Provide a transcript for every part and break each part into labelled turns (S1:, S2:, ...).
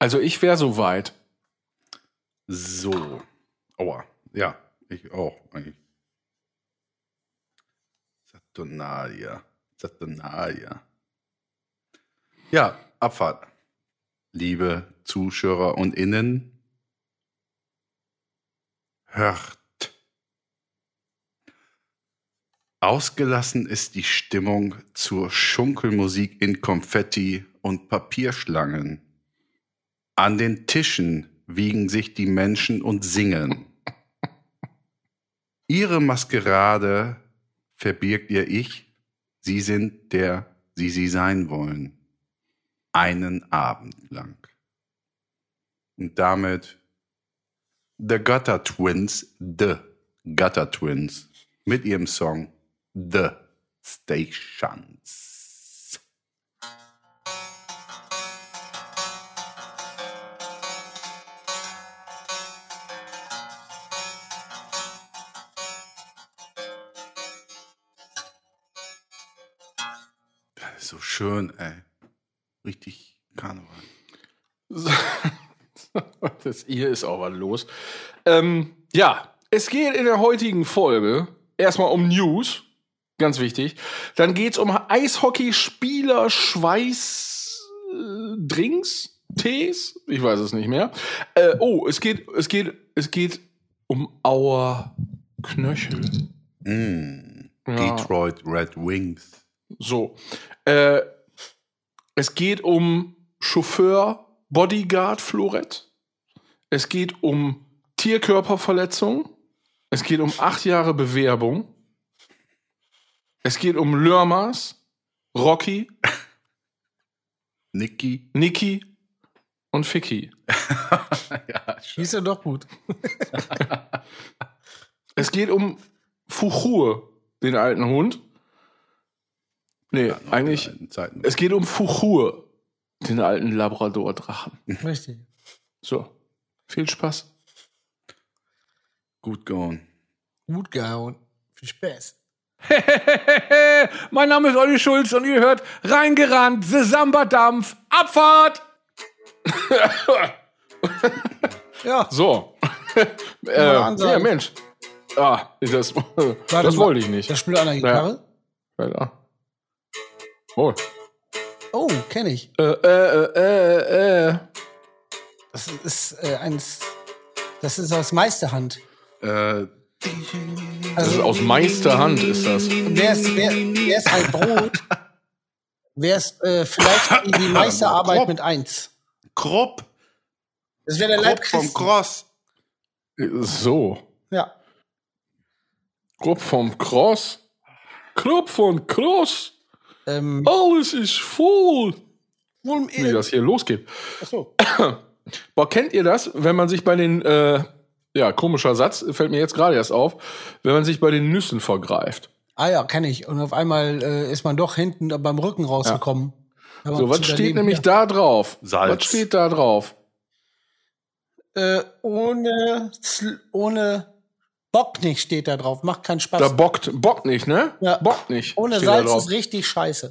S1: Also ich wäre soweit.
S2: So. Aua. Ja, ich auch. eigentlich. Saturnalia. Saturnalia. Ja, Abfahrt. Liebe Zuschauer und Innen, hört. Ausgelassen ist die Stimmung zur Schunkelmusik in Konfetti und Papierschlangen. An den Tischen wiegen sich die Menschen und singen. Ihre Maskerade verbirgt ihr Ich, sie sind der, sie sie sein wollen. Einen Abend lang. Und damit The Gutter Twins, The Gutter Twins, mit ihrem Song The Stations. Schön, ey. Richtig Karneval.
S1: Das, hier ist auch was los. Ähm, ja, es geht in der heutigen Folge erstmal um News, ganz wichtig. Dann geht es um Eishockeyspieler, Schweiß, äh, Drinks, Tees, ich weiß es nicht mehr. Äh, oh, es geht, es geht, es geht um Auer Knöchel.
S2: Mm.
S1: Ja.
S2: Detroit Red Wings.
S1: So. Äh, es geht um Chauffeur, Bodyguard, Florett. Es geht um Tierkörperverletzung. Es geht um acht Jahre Bewerbung. Es geht um Lörmers, Rocky,
S2: Niki.
S1: Niki und Ficky.
S2: ja,
S3: Hieß ja doch gut.
S1: Es geht um Fuchur, den alten Hund. Nee, eigentlich. Es geht um Fuchur, den alten Labrador-Drachen.
S3: Richtig.
S1: So. Viel Spaß.
S2: Gut gehauen.
S3: Gut gehauen. Viel Spaß.
S1: mein Name ist Olli Schulz und ihr hört Reingerannt, The Samba-Dampf, Abfahrt!
S3: Ja.
S1: So. äh, ja, Mensch. Ah, das, das wollte ich nicht.
S3: Das spielt an der Gitarre.
S1: Ja. Oh.
S3: Oh, kenne ich.
S1: Äh, äh, äh, äh.
S3: Das ist äh, eins. Das ist aus Meisterhand.
S2: Äh,
S1: Das ist aus Meisterhand, ist das.
S3: Wer ist, wer, wer ist ein Brot? Wer ist äh, vielleicht die, die Meisterarbeit
S2: Grob.
S3: mit eins?
S2: Krupp.
S3: Das wäre der
S2: Krupp
S3: Leib
S2: vom Cross.
S1: So.
S3: Ja.
S1: Grupp vom Cross. Club von Cross.
S3: Ähm,
S1: Alles ist voll. Wie das hier losgeht.
S3: Achso.
S1: Boah, kennt ihr das, wenn man sich bei den, äh, ja, komischer Satz, fällt mir jetzt gerade erst auf, wenn man sich bei den Nüssen vergreift.
S3: Ah ja, kenne ich. Und auf einmal äh, ist man doch hinten beim Rücken rausgekommen. Aber
S1: So, was steht nämlich
S3: ja.
S1: da drauf?
S2: Salz.
S1: Was steht da drauf?
S3: Äh, ohne, ohne Bock nicht steht da drauf. Macht keinen Spaß.
S1: Da bockt, bockt nicht, ne?
S3: Ja.
S1: Bockt nicht.
S3: ohne Salz ist richtig scheiße.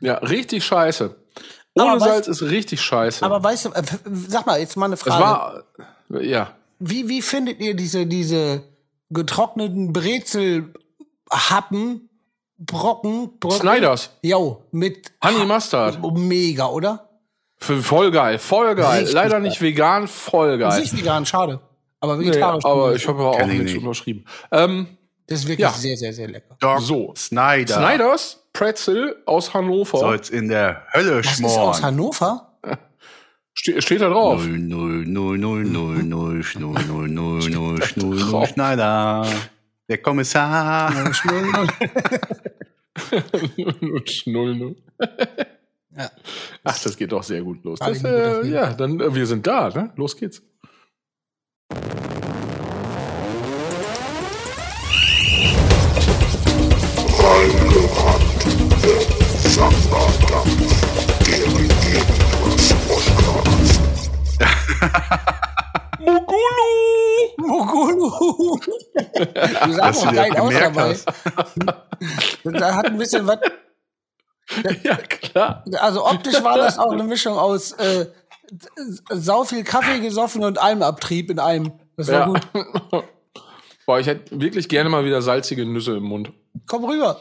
S1: Ja, richtig scheiße. Ohne
S3: Aber
S1: Salz ist richtig scheiße.
S3: Aber weißt du, äh, sag mal jetzt mal eine
S1: es
S3: Frage.
S1: war, ja.
S3: Wie, wie findet ihr diese, diese getrockneten Brezelhappen, Brocken, Brocken?
S1: Snyders.
S3: Jo, mit
S1: Honey Mustard.
S3: Mega, oder?
S1: Voll geil, voll geil.
S3: Richtig
S1: Leider nicht vegan, voll geil.
S3: Nicht vegan, schade. Aber
S1: Nee,
S3: vegetarisch.
S1: aber ich habe ja auch nichts
S2: nicht.
S1: unterschrieben. Ähm,
S3: das ist wirklich
S1: Ja.
S3: sehr, sehr, sehr lecker.
S2: Doc
S1: So.
S2: Snyder.
S1: Snyders Pretzel aus Hannover.
S2: Soll's in der Hölle
S3: Das ist aus
S2: schmoren.
S3: Hannover?
S1: Ste steht da drauf.
S2: 0, 0, 0, 0, 0, 0, 0, 0, 0, 0, 0,
S1: drauf.
S2: Schneider. Der Kommissar.
S1: Null, null.
S3: Ja.
S1: Ach, das geht doch sehr gut los. Das, äh, ja, dann äh, wir sind da, ne? Los geht's. Mogulu!
S3: Mogulu! Du sahst
S2: Dass
S3: auch geil
S2: das
S3: aus dabei. Da hat ein bisschen was.
S1: Ja, klar.
S3: Also optisch war das auch eine Mischung aus äh, sau viel Kaffee gesoffen und Almabtrieb in einem. Das war
S1: Ja.
S3: gut.
S1: Boah, ich hätte wirklich gerne mal wieder salzige Nüsse im Mund.
S3: Komm rüber.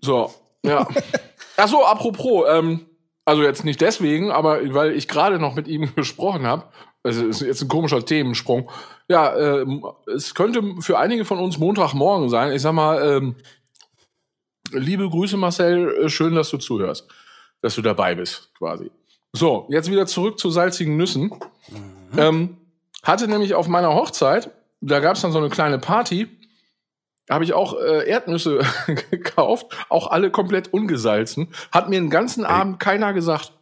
S1: So, ja. Ach so, apropos, ähm, also jetzt nicht deswegen, aber weil ich gerade noch mit ihm gesprochen habe. Also ist jetzt ein komischer Themensprung. Ja, ähm, es könnte für einige von uns Montagmorgen sein. Ich sag mal, ähm, liebe Grüße Marcel, äh, schön, dass du zuhörst, dass du dabei bist, quasi. So, jetzt wieder zurück zu salzigen Nüssen. Ähm, hatte nämlich auf meiner Hochzeit, da gab es dann so eine kleine Party, habe ich auch äh, Erdnüsse gekauft, auch alle komplett ungesalzen. Hat mir den ganzen Abend keiner gesagt.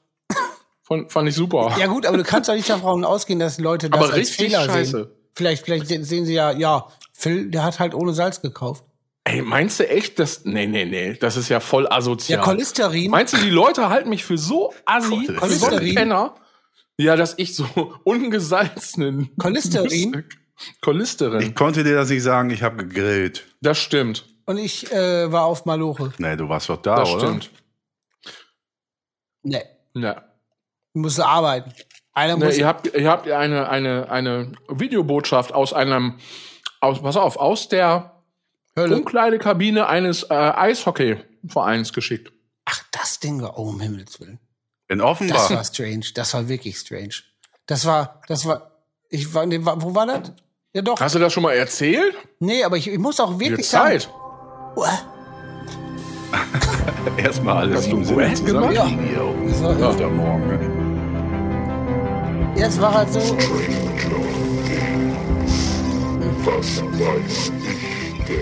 S1: Von, fand ich super.
S3: Ja gut, aber du kannst doch nicht davon ausgehen, dass Leute das
S1: Aber
S3: als
S1: richtig
S3: Fehler
S1: scheiße.
S3: sehen. Vielleicht, vielleicht se- sehen sie ja, ja, Phil, der hat halt ohne Salz gekauft.
S1: Ey, meinst du echt, dass. Nee, nee, nee, das ist ja voll
S3: Ja,
S1: asozial.
S3: Cholesterin.
S1: meinst du, die Leute halten mich für so assi, für so einen
S3: Cholesterin.
S1: Penner? Ja, dass ich so ungesalzenen.
S3: Cholesterin?
S1: Nüsse- Cholesterin.
S2: Ich konnte dir das nicht sagen, ich habe gegrillt.
S1: Das stimmt.
S3: Und ich äh, war auf Maloche.
S2: Nee, du warst doch da,
S1: Das
S2: oder?
S1: stimmt.
S3: Nee,
S1: Ja.
S3: ich musste arbeiten. Einer
S1: Ne,
S3: muss.
S1: ihr habt, ihr habt eine, eine, eine Videobotschaft aus einem, aus, pass auf, aus der
S3: Hölle.
S1: Umkleidekabine eines äh, Eishockeyvereins geschickt.
S3: Ach, das Ding war, oh, um Himmels Willen.
S2: In
S3: Das
S2: Offenbach.
S3: war strange. Das war wirklich strange. Das war, das war, ich war, nee, wo war das? Ja doch.
S1: Hast du das schon mal erzählt?
S3: Nee, aber ich, ich muss auch
S1: Die
S3: wirklich
S1: Zeit.
S3: sagen.
S2: Erstmal alles
S1: Hast du
S2: im Sinne
S1: West gemacht?
S2: hier.
S3: Das war-
S2: Auf der Morgen. ne?
S3: Jetzt war halt so.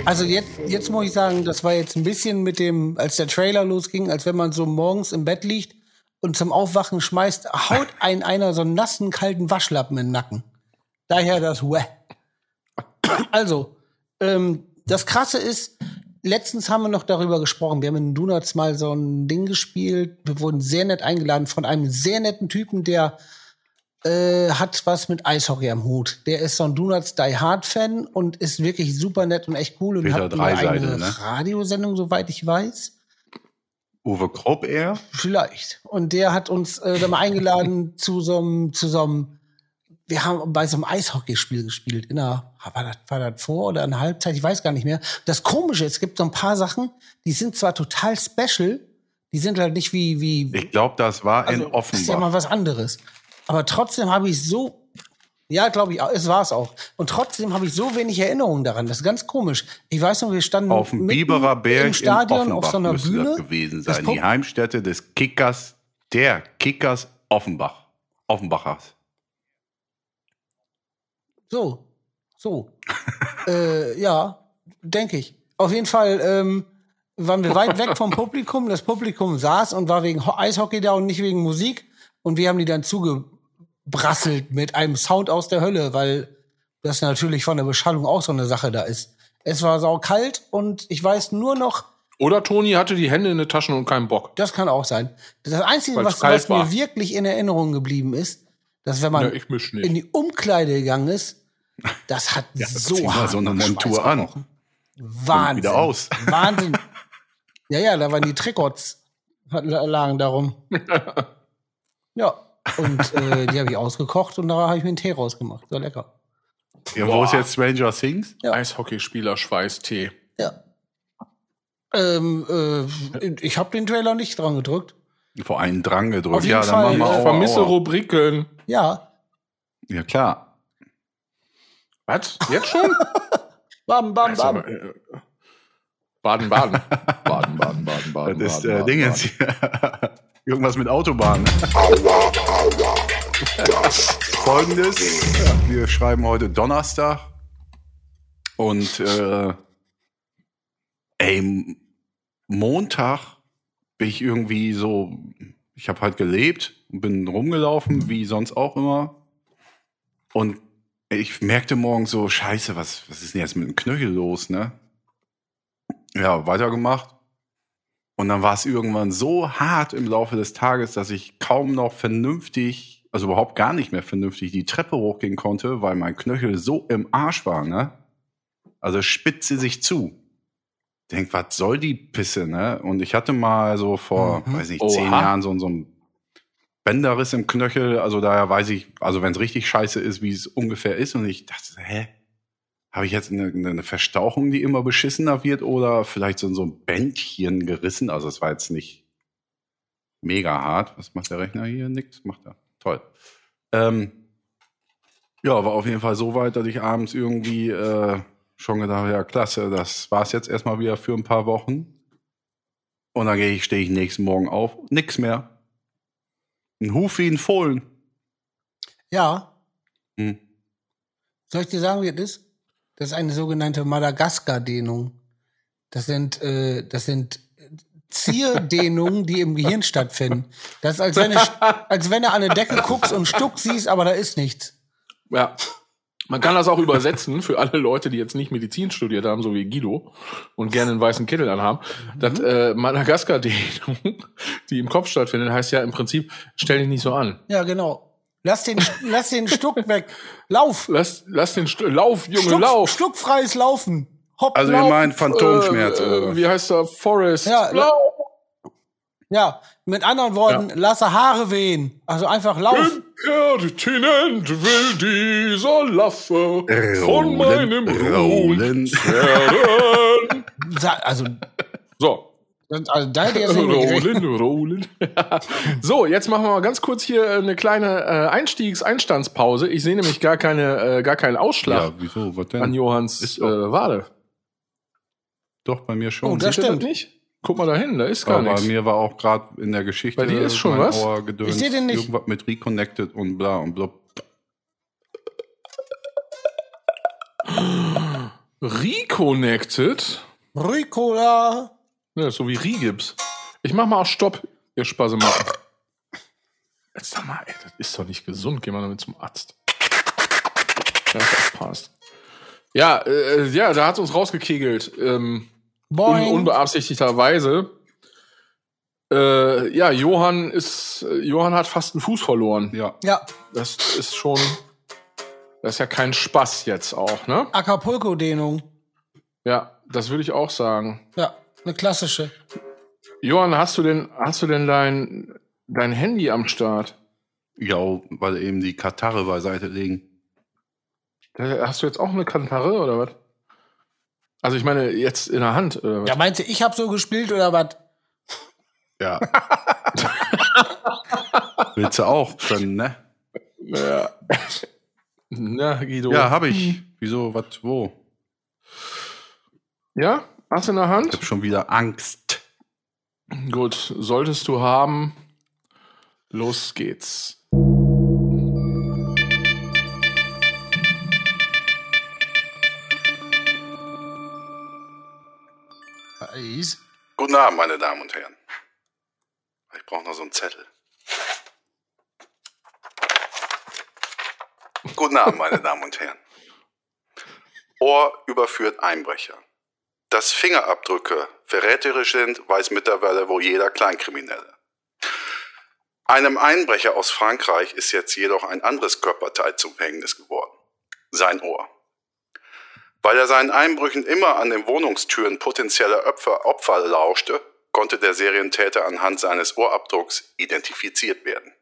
S3: Also jetzt, jetzt muss ich sagen, das war jetzt ein bisschen mit dem, als der Trailer losging, als wenn man so morgens im Bett liegt und zum Aufwachen schmeißt, haut ein einer so einen nassen, kalten Waschlappen in den Nacken. Daher das Wäh. Also, ähm, das Krasse ist, letztens haben wir noch darüber gesprochen. Wir haben in Donuts mal so ein Ding gespielt. Wir wurden sehr nett eingeladen von einem sehr netten Typen, der äh, hat was mit Eishockey am Hut. Der ist so ein Donuts Die Hard Fan und ist wirklich super nett und echt cool und
S2: Peter
S3: hat eine
S2: Dreiseite,
S3: eigene
S2: ne?
S3: Radiosendung, soweit ich weiß.
S2: Uwe Krupp eher?
S3: Vielleicht. Und der hat uns äh, dann mal eingeladen zu so einem, zu so einem, wir haben bei so einem Eishockeyspiel gespielt. In einer, war das, war das vor oder in der Halbzeit? Ich weiß gar nicht mehr. Das Komische, es gibt so ein paar Sachen, die sind zwar total special, die sind halt nicht wie, wie,
S2: Ich glaube, das war in
S3: also, das ist ja mal
S2: Offenbach.
S3: was anderes. Aber trotzdem habe ich so, ja, glaube ich, es war es auch. Und trotzdem habe ich so wenig Erinnerungen daran. Das ist ganz komisch. Ich weiß noch, wir standen
S2: Auf dem Biberer Berg
S3: im Stadion
S2: in
S3: auf so einer Bühne.
S2: das gewesen
S3: Das
S2: sein.
S3: Pop-
S2: Die Heimstätte des Kickers, der Kickers Offenbach. Offenbachers.
S3: So, so. äh, ja, denke ich. Auf jeden Fall ähm, waren wir weit weg vom Publikum. Das Publikum saß und war wegen Ho- Eishockey da und nicht wegen Musik. Und wir haben die dann zugebrasselt mit einem Sound aus der Hölle, weil das natürlich von der Beschallung auch so eine Sache da ist. Es war saukalt und ich weiß nur noch,
S1: Oder Toni hatte die Hände in den Taschen und keinen Bock.
S3: das kann auch sein. Das Einzige, was, was mir
S1: war.
S3: wirklich in Erinnerung geblieben ist, dass wenn man
S1: Ja, nicht.
S3: in die Umkleide gegangen ist, das hat
S2: zieh
S3: so
S2: mal
S3: hart
S2: so eine Montur an.
S3: Wahnsinn.
S2: wieder aus.
S3: Wahnsinn. Ja, ja, da waren die Trikots, hat- lagen darum. Ja, und äh, die habe ich ausgekocht und da habe ich mir einen Tee rausgemacht. So lecker.
S2: Ja, wo
S1: Boah.
S2: ist jetzt Stranger Things?
S3: Ja.
S1: Eishockeyspieler Schweißtee.
S3: Ja. Ähm, äh, ich habe den Trailer nicht dran gedrückt.
S2: Vor einen Drang gedrückt.
S3: Auf jeden
S2: ja, dann
S3: Fall,
S2: machen wir
S1: Ich vermisse
S2: Aua.
S1: Rubriken.
S3: Ja,
S2: Ja, klar.
S1: Was? Jetzt schon?
S3: bam, bam,
S1: Also,
S3: bam.
S1: äh, Baden, Baden. Baden, Baden, Baden, Baden.
S2: Das ist
S1: Baden,
S2: äh,
S1: Baden,
S2: Ding
S1: Baden.
S2: jetzt hier. Irgendwas mit Autobahn. Folgendes. Wir schreiben heute Donnerstag. Und äh, ey, Montag bin ich irgendwie so, ich habe halt gelebt und bin rumgelaufen, wie sonst auch immer. Und ich merkte morgens so, scheiße, was, was ist denn jetzt mit dem Knöchel los, ne? Ja, weitergemacht. Und dann war es irgendwann so hart im Laufe des Tages, dass ich kaum noch vernünftig, also überhaupt gar nicht mehr vernünftig die Treppe hochgehen konnte, weil mein Knöchel so im Arsch war, ne? Also spitze sich zu. Denk, was soll die Pisse, ne? Und ich hatte mal so vor,
S3: Mhm.
S2: weiß nicht,
S1: Oha.
S2: zehn Jahren so, so ein Bänderriss im Knöchel. Also daher weiß ich, also wenn es richtig scheiße ist, wie es ungefähr ist. Und ich dachte, hä? Habe ich jetzt eine, eine Verstauchung, die immer beschissener wird oder vielleicht so, so ein Bändchen gerissen? Also es war jetzt nicht mega hart. Was macht der Rechner hier? Nix macht er. Toll. Ähm, ja, war auf jeden Fall so weit, dass ich abends irgendwie äh, schon gedacht habe, ja klasse, das war's jetzt erstmal wieder für ein paar Wochen. Und dann gehe ich, stehe ich nächsten Morgen auf, nix mehr. Ein Huf wie ein Fohlen.
S3: Ja.
S2: Hm.
S3: Soll ich dir sagen, wie es ist? Das ist eine sogenannte Madagaskar-Dehnung. Das sind, äh, das sind Zierdehnungen, die im Gehirn stattfinden. Das ist, als wenn, du, als wenn du an eine Decke guckst und Stuck siehst, aber da ist nichts.
S1: Ja. Man kann das auch übersetzen für alle Leute, die jetzt nicht Medizin studiert haben, so wie Guido, und gerne einen weißen Kittel anhaben. Mhm. Das äh, Madagaskar-Dehnung, die im Kopf stattfindet, heißt ja im Prinzip, stell dich nicht so an.
S3: Ja, genau. Lass den, lass den Stuck weg. Lauf.
S1: Lass, lass den St Lauf, Junge,
S3: Stuck,
S1: lauf.
S3: Stuckfreies Laufen. Hopp,
S2: Also
S3: lauf.
S2: ihr meint Phantomschmerz
S1: Äh, äh, wie heißt der? Forest.
S3: Ja,
S1: Lauf.
S3: Ja, mit anderen Worten, lasse Haare wehen. Also einfach lauf.
S1: Impertinent will dieser Laffe von meinem
S2: Rollen.
S1: Ruhm
S3: Also,
S1: So,
S3: also da hätte jetzt
S1: rollen, rollen. so, jetzt machen wir mal ganz kurz hier eine kleine äh, Einstiegs-Einstandspause. Ich sehe nämlich gar keine, äh, gar keinen Ausschlag
S2: Ja, wieso? Was denn?
S1: an Johans
S2: Ist
S1: äh,
S2: doch-
S1: Wade.
S2: Doch, bei mir schon.
S3: Oh, das stimmt.
S1: nicht? Guck mal da hin, da ist gar
S2: Aber bei
S1: nichts.
S2: mir war auch gerade in der Geschichte
S1: Bei dir ist schon was?
S3: Ich seh den nicht.
S2: Irgendwas mit Reconnected und bla und blub.
S1: Reconnected?
S3: Ricola.
S1: Ja, so wie Rigips. Ich mach mal auf Stopp, ihr Spasematen. Jetzt sag mal, ey, das ist doch nicht gesund. Geh mal damit zum Arzt. Ja, das passt. Ja, äh, ja, da hat uns rausgekegelt. Ähm, un unbeabsichtigterweise. Äh, ja, Johann ist, Johann hat fast einen Fuß verloren.
S2: Ja.
S3: Ja,
S1: Das ist schon, das ist ja kein Spaß jetzt auch, ne?
S3: Acapulco-Dehnung.
S1: Ja, das würde ich auch sagen.
S3: Ja, eine klassische.
S1: Johann, hast du denn, hast du denn dein, dein Handy am Start?
S2: Ja, weil eben die Katarre beiseite legen.
S1: Hast du jetzt auch eine Kantare oder was? Also ich meine, jetzt in der Hand oder was?
S3: Ja, meinst du, ich hab so gespielt oder was?
S2: Ja. Willst du auch können, ne?
S1: Ja. Na, Guido.
S2: Ja, habe ich. Wieso, was, wo?
S1: Ja? Hast du in der
S2: Ich
S1: Hand?
S2: habe schon wieder Angst.
S1: Gut, solltest du haben. Los geht's.
S3: Eis.
S2: Guten Abend, meine Damen und Herren. Ich brauche noch so einen Zettel. Guten Abend, meine Damen und Herren. Ohr überführt Einbrecher. Dass Fingerabdrücke verräterisch sind, weiß mittlerweile wohl jeder Kleinkriminelle. Einem Einbrecher aus Frankreich ist jetzt jedoch ein anderes Körperteil zum Verhängnis geworden. Sein Ohr. Weil er seinen Einbrüchen immer an den Wohnungstüren potenzieller Opfer, Opfer lauschte, konnte der Serientäter anhand seines Ohrabdrucks identifiziert werden.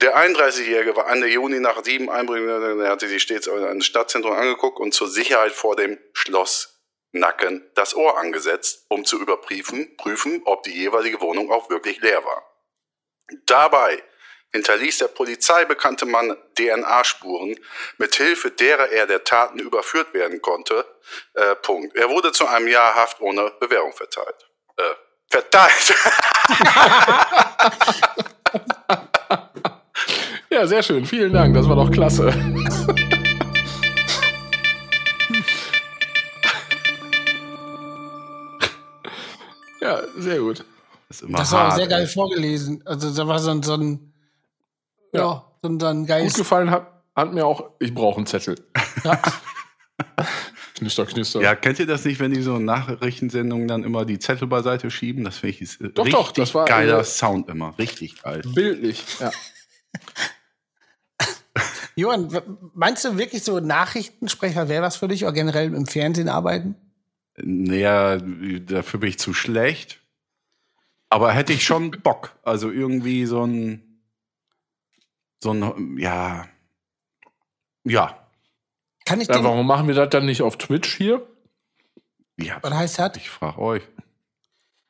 S2: Der 31-Jährige war Ende Juni nach sieben Einbrüchen, er hatte sich stets in einem Stadtzentrum angeguckt und zur Sicherheit vor dem Schloss Nacken das Ohr angesetzt, um zu überprüfen, prüfen, ob die jeweilige Wohnung auch wirklich leer war. Dabei hinterließ der Polizei bekannte Mann DNA-Spuren, mit Hilfe derer er der Taten überführt werden konnte. Äh, Punkt. Er wurde zu einem Jahr Haft ohne Bewährung verteilt. Äh, verteilt.
S1: Ja, sehr schön. Vielen Dank. Das war doch klasse. ja, sehr gut.
S2: Das ist immer
S3: Das war auch
S2: hart,
S3: sehr geil
S2: ey.
S3: vorgelesen. Also da war so ein, so ein ja,
S1: Ja.
S3: so ein, so ein
S1: Gut
S3: geiles.
S1: gefallen hat, hat mir auch, ich brauche einen Zettel.
S3: Ja.
S1: Knister, knister.
S2: Ja, kennt ihr das nicht, wenn die so Nachrichtensendungen dann immer die Zettel beiseite schieben? Das finde ich ist
S1: Doch,
S2: richtig
S1: doch, das war,
S2: geiler Sound immer. Richtig geil.
S1: Bildlich. Ja.
S3: Johann, meinst du wirklich so Nachrichtensprecher wäre was für dich oder generell im Fernsehen arbeiten?
S2: Naja, dafür bin ich zu schlecht. Aber hätte ich schon Bock. Also irgendwie so ein, so ein, ja, ja,
S3: Kann ich
S1: Ja,
S3: dir,
S1: warum machen wir das dann nicht auf Twitch hier?
S2: ja.
S3: was heißt das?
S2: Ich frage euch.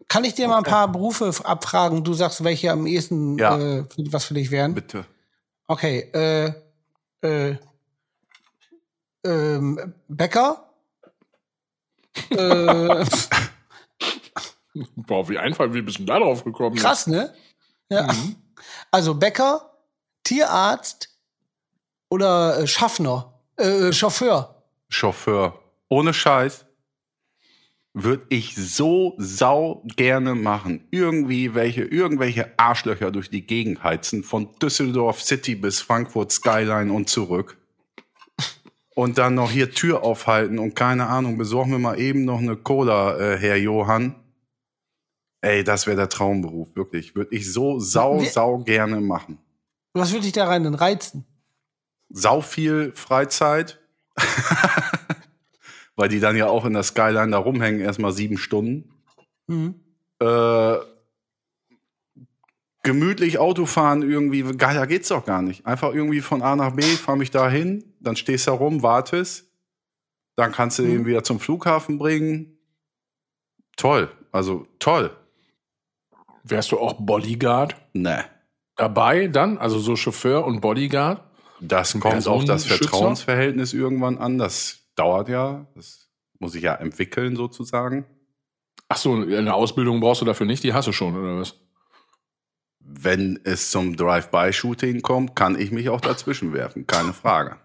S3: Kann ich dir mal ein paar Berufe abfragen? Du sagst, welche am ehesten
S2: Ja.
S3: äh, was für dich wären.
S2: Bitte.
S3: Okay, äh, äh, ähm, Bäcker? äh,
S1: Boah, wie einfach, wie bist du denn da drauf gekommen?
S3: krass, ne? Ja. Also Bäcker, Tierarzt oder äh, Schaffner, äh, Chauffeur.
S2: Chauffeur. Ohne Scheiß. Würde ich so sau gerne machen. Irgendwie welche, irgendwelche Arschlöcher durch die Gegend heizen. Von Düsseldorf City bis Frankfurt Skyline und zurück. Und dann noch hier Tür aufhalten und keine Ahnung, besorgen wir mal eben noch eine Cola, äh, Herr Johann. Ey, das wäre der Traumberuf, wirklich. Würde ich so sau, sau gerne machen.
S3: Was würde dich da rein denn reizen?
S2: sau viel Freizeit, weil die dann ja auch in der Skyline da rumhängen, erstmal sieben Stunden.
S3: Mhm.
S2: Äh, gemütlich Auto fahren irgendwie, geiler geht's doch gar nicht. Einfach irgendwie von A nach B, fahr mich da hin, dann stehst du da rum, wartest, dann kannst du
S3: Mhm.
S2: ihn wieder zum Flughafen bringen. Toll, also toll.
S1: Wärst du auch Bodyguard
S2: Ne.
S1: dabei dann? Also so Chauffeur und Bodyguard?
S2: Das kommt auf das? Vertrauensverhältnis irgendwann an. Das dauert ja. Das muss ich ja entwickeln sozusagen.
S1: Ach so, eine Ausbildung brauchst du dafür nicht, die hast du schon, oder was?
S2: Wenn es zum Drive-by-Shooting kommt, kann ich mich auch dazwischen werfen. Keine Frage.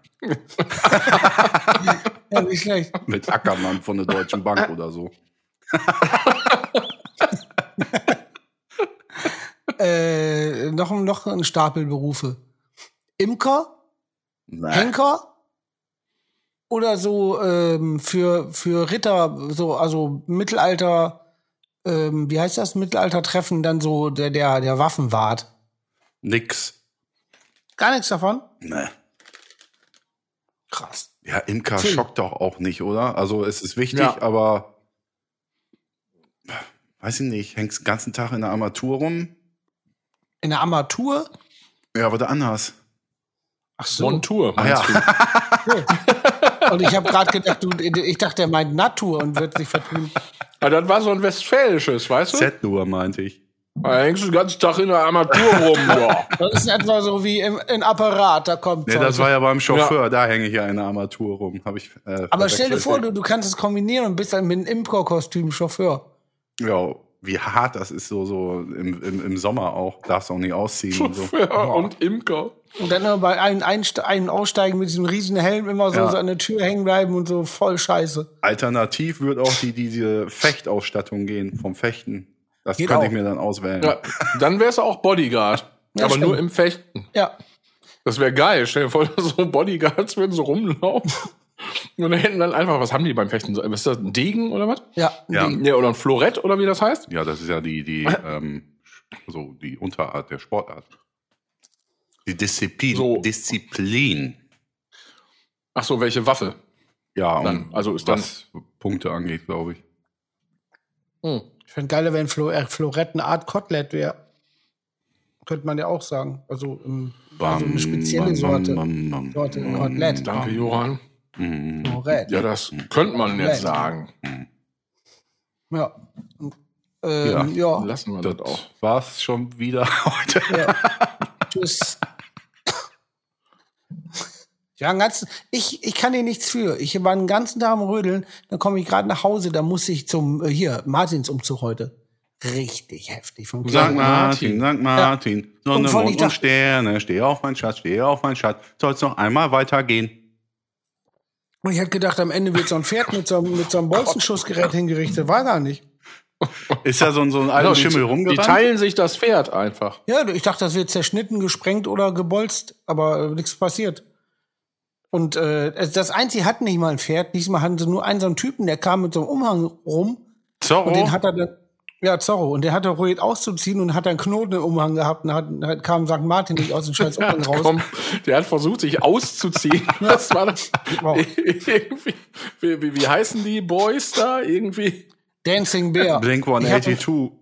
S3: Ja, nicht schlecht.
S2: Mit Ackermann von der Deutschen Bank oder so.
S3: Äh, noch, noch ein Stapel Berufe. Imker,
S2: Nee.
S3: Henker oder so ähm, für, für Ritter, so, also Mittelalter, ähm, wie heißt das, Mittelalter-Treffen, dann so der, der, der Waffenwart.
S2: Nix.
S3: Gar nichts davon?
S2: Nee.
S3: Krass.
S2: Ja, Imker
S3: Phil.
S2: schockt doch auch nicht, oder? Also es ist wichtig,
S1: Ja.
S2: aber weiß ich nicht, hängst den ganzen Tag in der Armatur rum?
S3: In der Armatur?
S2: Ja, aber anders.
S3: Ach so.
S1: Montour,
S2: Ah,
S1: meinst
S2: ja.
S3: Und ich habe gerade gedacht, du, ich dachte, er meint Natur und wird sich vertun.
S1: Ja, das war so ein westfälisches, weißt du?
S2: Z-Nur meinte ich.
S1: Da hängst du den ganzen Tag in der Armatur rum, ja.
S3: Das ist etwa so wie im, im Apparat, da kommt
S2: Nee, das war ja beim Chauffeur, da hänge ich ja in der Armatur rum. Hab ich, äh,
S3: Aber stell dir vor, du, du kannst es kombinieren und bist dann mit einem Imker-Kostüm Chauffeur.
S2: Ja, wie hart das ist, so, so im, im, im Sommer auch. Darfst auch nicht ausziehen und so.
S1: Chauffeur und Imker.
S3: Und dann immer bei einem, Einste einem Aussteigen mit diesem riesen Helm immer so,
S2: Ja.
S3: so an der Tür hängen bleiben und so voll scheiße.
S2: Alternativ wird auch die, diese Fechtausstattung gehen vom Fechten. Das
S3: Geht
S2: könnte ich
S3: auch.
S2: mir dann auswählen.
S1: Ja, dann wärst du auch Bodyguard.
S3: Ja,
S1: aber
S3: stimmt.
S1: nur im Fechten.
S3: Ja.
S1: Das wäre geil. Stell dir vor, so Bodyguards würden so rumlaufen. Und dann hätten dann einfach, was haben die beim Fechten? Was ist das, ein Degen oder was?
S3: Ja.
S2: Ja.
S1: Ja, oder ein Florett oder wie das heißt?
S2: Ja, das ist ja die, die, ähm, so die Unterart der Sportart. Die Disziplin.
S1: So.
S2: Disziplin.
S1: Ach so, welche Waffe?
S2: Ja,
S1: Dann, also ist
S2: was Punkte angeht, glaube ich.
S1: Hm.
S3: Ich fände geiler, wenn Flo äh, Florett eine Art Kotelett wäre. Könnte man ja auch sagen. Also, ähm, also eine spezielle Sorte.
S2: bam, bam.
S3: Sorte Kotelett.
S1: Danke, Johann.
S2: Mhm.
S3: Florett.
S1: Ja, das könnte man jetzt
S3: Florett.
S1: sagen.
S3: Ja. Ähm, ja.
S1: Lassen wir das,
S2: Das
S1: auch.
S2: war's schon wieder heute.
S3: ja. Tschüss. Ja, einen ganzen, ich, ich kann dir nichts für. Ich war den ganzen Tag am Rödeln, dann komme ich gerade nach Hause, da muss ich zum, äh, hier, Martinsumzug heute. Richtig heftig. Vom
S2: Sankt
S3: Kleinen-
S2: Martin, Sankt Martin, Sonne,
S3: Und von
S2: Mond
S3: ich
S2: und
S3: dachte-
S2: Sterne, steh auf mein Schatz, steh auf mein Schatz, soll's noch einmal weitergehen.
S3: Und ich hätte gedacht, am Ende wird so ein Pferd mit so, einem- mit so einem Bolzenschussgerät hingerichtet. War gar nicht.
S2: Ist ja so ein, so ein alter
S1: Genau, die,
S2: Schimmel
S1: die
S2: rumgerannt.
S1: teilen sich das Pferd einfach.
S3: Ja, ich dachte, das wird zerschnitten, gesprengt oder gebolzt, aber äh, nichts passiert. Und äh, es- das Einzige hat nicht mal ein Pferd. Diesmal hatten sie nur einen so einen Typen, der kam mit so einem Umhang rum
S2: Zorro,
S3: und den hat er dann, ja, Zorro, und der hat er probiert auszuziehen und hat einen Knoten im Umhang gehabt und hat, hat kam St. Martin nicht aus dem scheiß Umhang raus.
S1: komm, der hat versucht, sich auszuziehen. Das war das.
S3: Wow.
S1: Irgendwie, wie, wie, wie heißen die Boys da? Irgendwie.
S3: Dancing Bear.
S2: Blink
S3: Ich hab-
S2: 182.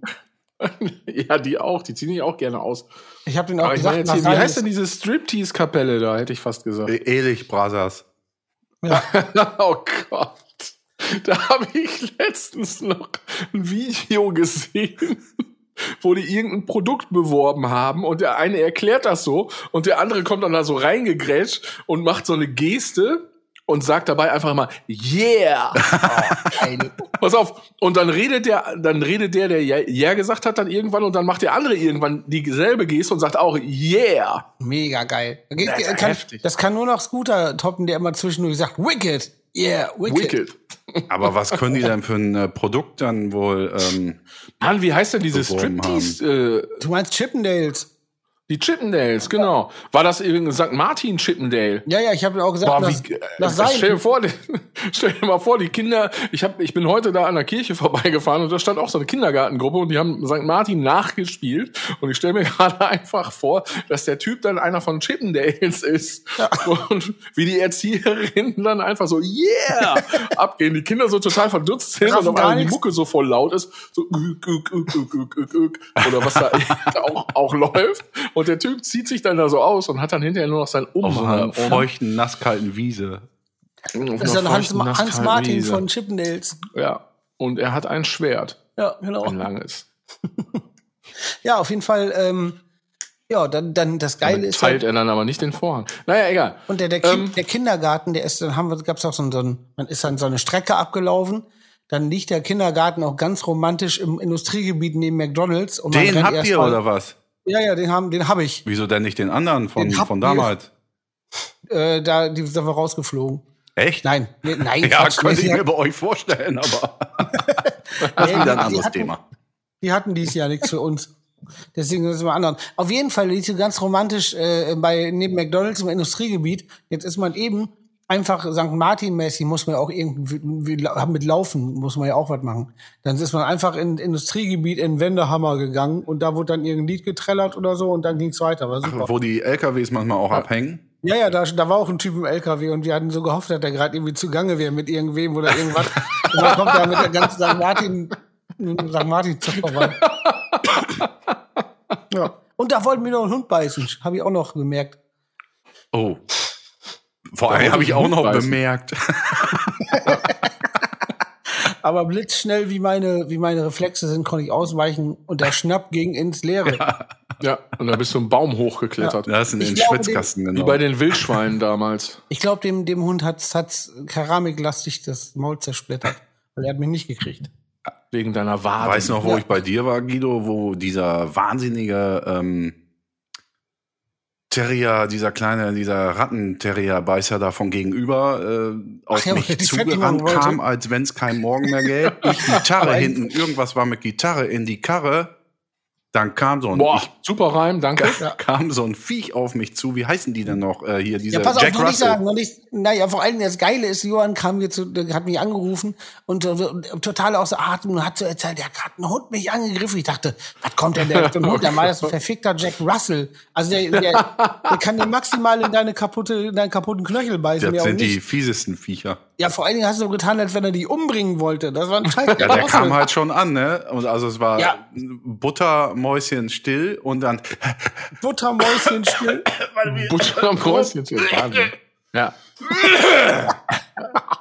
S1: ja, die auch. Die ziehen sich auch gerne aus.
S3: Ich habe den auch
S1: Aber
S3: gesagt,
S1: jetzt hier, wie heißt denn diese Striptease-Kapelle da, hätte ich fast gesagt.
S2: Ehrlich, Brothers.
S3: ja,
S1: oh Gott. Da habe ich letztens noch ein Video gesehen, wo die irgendein Produkt beworben haben und der eine erklärt das so und der andere kommt dann da so reingegrätscht und macht so eine Geste und sagt dabei einfach mal Yeah.
S3: geil.
S1: Pass auf. Und dann redet der, dann redet der, der Ja yeah gesagt hat, dann irgendwann und dann macht der andere irgendwann dieselbe Geste und sagt auch Yeah.
S3: Mega geil.
S1: Das ist
S3: kann,
S1: heftig.
S3: das kann nur noch Scooter toppen, der immer zwischendurch sagt, Wicked. Yeah, Wicked.
S1: Wicked.
S2: Aber was können die denn für ein äh, Produkt dann wohl? Ähm,
S1: Mann, wie heißt denn diese
S2: Beworben
S1: Striptease? Äh,
S3: Du meinst Chippendales?
S1: Die Chippendales, genau. War das irgendein St. Martin Chippendale?
S3: Ja, ja, ich habe auch gesagt,
S1: Boah,
S3: das,
S1: wie, äh,
S3: das
S1: stell, dir vor, stell dir mal vor, die Kinder, ich, hab, ich bin heute da an der Kirche vorbeigefahren und da stand auch so eine Kindergartengruppe und die haben St. Martin nachgespielt und ich stelle mir gerade einfach vor, dass der Typ dann einer von Chippendales ist und wie die Erzieherinnen dann einfach so, yeah, abgehen, die Kinder so total verdutzt sind und auf einmal die. Mucke so voll laut ist, so oder was da auch, auch läuft und der Typ zieht sich dann da so aus und hat dann hinterher nur noch sein
S2: auf so einer
S1: Umhang.
S2: feuchten, nasskalten Wiese.
S3: Das ist dann Hans, Hans Martin von Chippendales.
S1: Ja. Und er hat ein Schwert,
S3: Ja, genau.
S1: ein langes.
S3: Ja, auf jeden Fall. Ähm, ja, dann, dann das Geile
S1: Damit
S3: ist
S1: teilt
S3: halt,
S1: er dann aber nicht den Vorhang. Naja, egal.
S3: und der, der,
S1: Ähm,
S3: der Kindergarten, der ist, dann haben wir, gab's auch so ein, so ein, man ist dann so eine Strecke abgelaufen. Dann liegt der Kindergarten auch ganz romantisch im Industriegebiet neben McDonalds. Und man
S2: Den habt ihr
S3: mal-
S2: oder was?
S3: Ja, ja, den haben, den habe ich.
S2: Wieso denn nicht den anderen von,
S3: Den
S2: von damals?
S3: Äh, da, die sind wir rausgeflogen.
S2: Echt?
S3: Nein, nee, nein.
S2: Ja,
S3: Quatsch,
S2: könnte ich mir bei euch vorstellen, aber das ist wieder ein
S3: die- die
S2: anderes
S3: hatten-
S2: Thema.
S3: Die hatten dies Jahr nichts für uns. Deswegen sind wir anderen. Auf jeden Fall liegt sie ganz romantisch äh, bei neben McDonalds im Industriegebiet. Jetzt ist man eben einfach St. Martin-mäßig, muss man ja auch irgendwie mit Laufen, muss man ja auch was machen. Dann ist man einfach in Industriegebiet in Wendehammer gegangen und da wurde dann irgendein Lied getrellert oder so und dann ging's weiter. War super.
S2: Wo die LKWs manchmal auch abhängen.
S3: Ja, ja, da, da war auch ein Typ im LKW und wir hatten so gehofft, dass der gerade irgendwie zugange wäre mit irgendwem oder irgendwas. und dann kommt er mit der ganzen St. Martin, St. Martin zur vorbei. ja. Und da wollten wir noch einen Hund beißen, habe ich auch noch gemerkt.
S2: Oh. Vor allem habe
S1: ich
S2: auch noch
S1: beißen.
S2: bemerkt.
S3: Aber blitzschnell, wie meine, wie meine Reflexe sind, konnte ich ausweichen und der Schnapp ging ins Leere.
S1: Ja, und da bist du einen Baum hochgeklettert.
S2: Da hast du in den Schwitzkasten
S1: Wie
S2: genommen.
S1: bei den Wildschweinen damals.
S3: Ich glaube, dem, dem Hund hat's, hat's keramiklastig das Maul zersplittert, weil er hat mich nicht gekriegt.
S1: Wegen deiner Wade.
S2: Weißt du noch, wo
S3: Ja.
S2: ich bei dir war, Guido, wo dieser wahnsinnige ähm, Terrier, dieser kleine, dieser Rattenterrierbeißer da von gegenüber äh, auf
S3: ja,
S2: mich zugerannt kam, als wenn es keinen Morgen mehr gäbe. Ich Gitarre hinten, irgendwas war mit Gitarre in die Karre. Dann kam so ein,
S1: Boah,
S2: ich,
S1: super Reim, danke.
S2: kam so ein Viech auf mich zu. Wie heißen die denn noch? Äh, hier, diese
S3: Ja, pass auf,
S2: Jack
S3: noch nicht
S2: Russell.
S3: sagen, noch nicht, naja, vor allem das Geile ist, Johann kam mir zu, der hat mich angerufen und, äh, und total außer Atem und hat so erzählt, der hat gerade ein Hund mich angegriffen. Ich dachte, was kommt denn der für ein Hund? Der war das ein verfickter Jack Russell. Also der, der, der kann dir maximal in deine kaputte, in deinen kaputten Knöchel beißen.
S2: Das sind die
S3: nicht.
S2: fiesesten Viecher.
S3: Ja, vor allen Dingen hast du so getan, als wenn er die umbringen wollte. Das war ein Scheiß.
S2: Ja, der kam halt schon an, ne? Also es war
S3: Ja.
S2: Buttermäuschen still und dann
S3: Buttermäuschen still.
S1: Am Kreuzchen. Wahnsinn. Ja.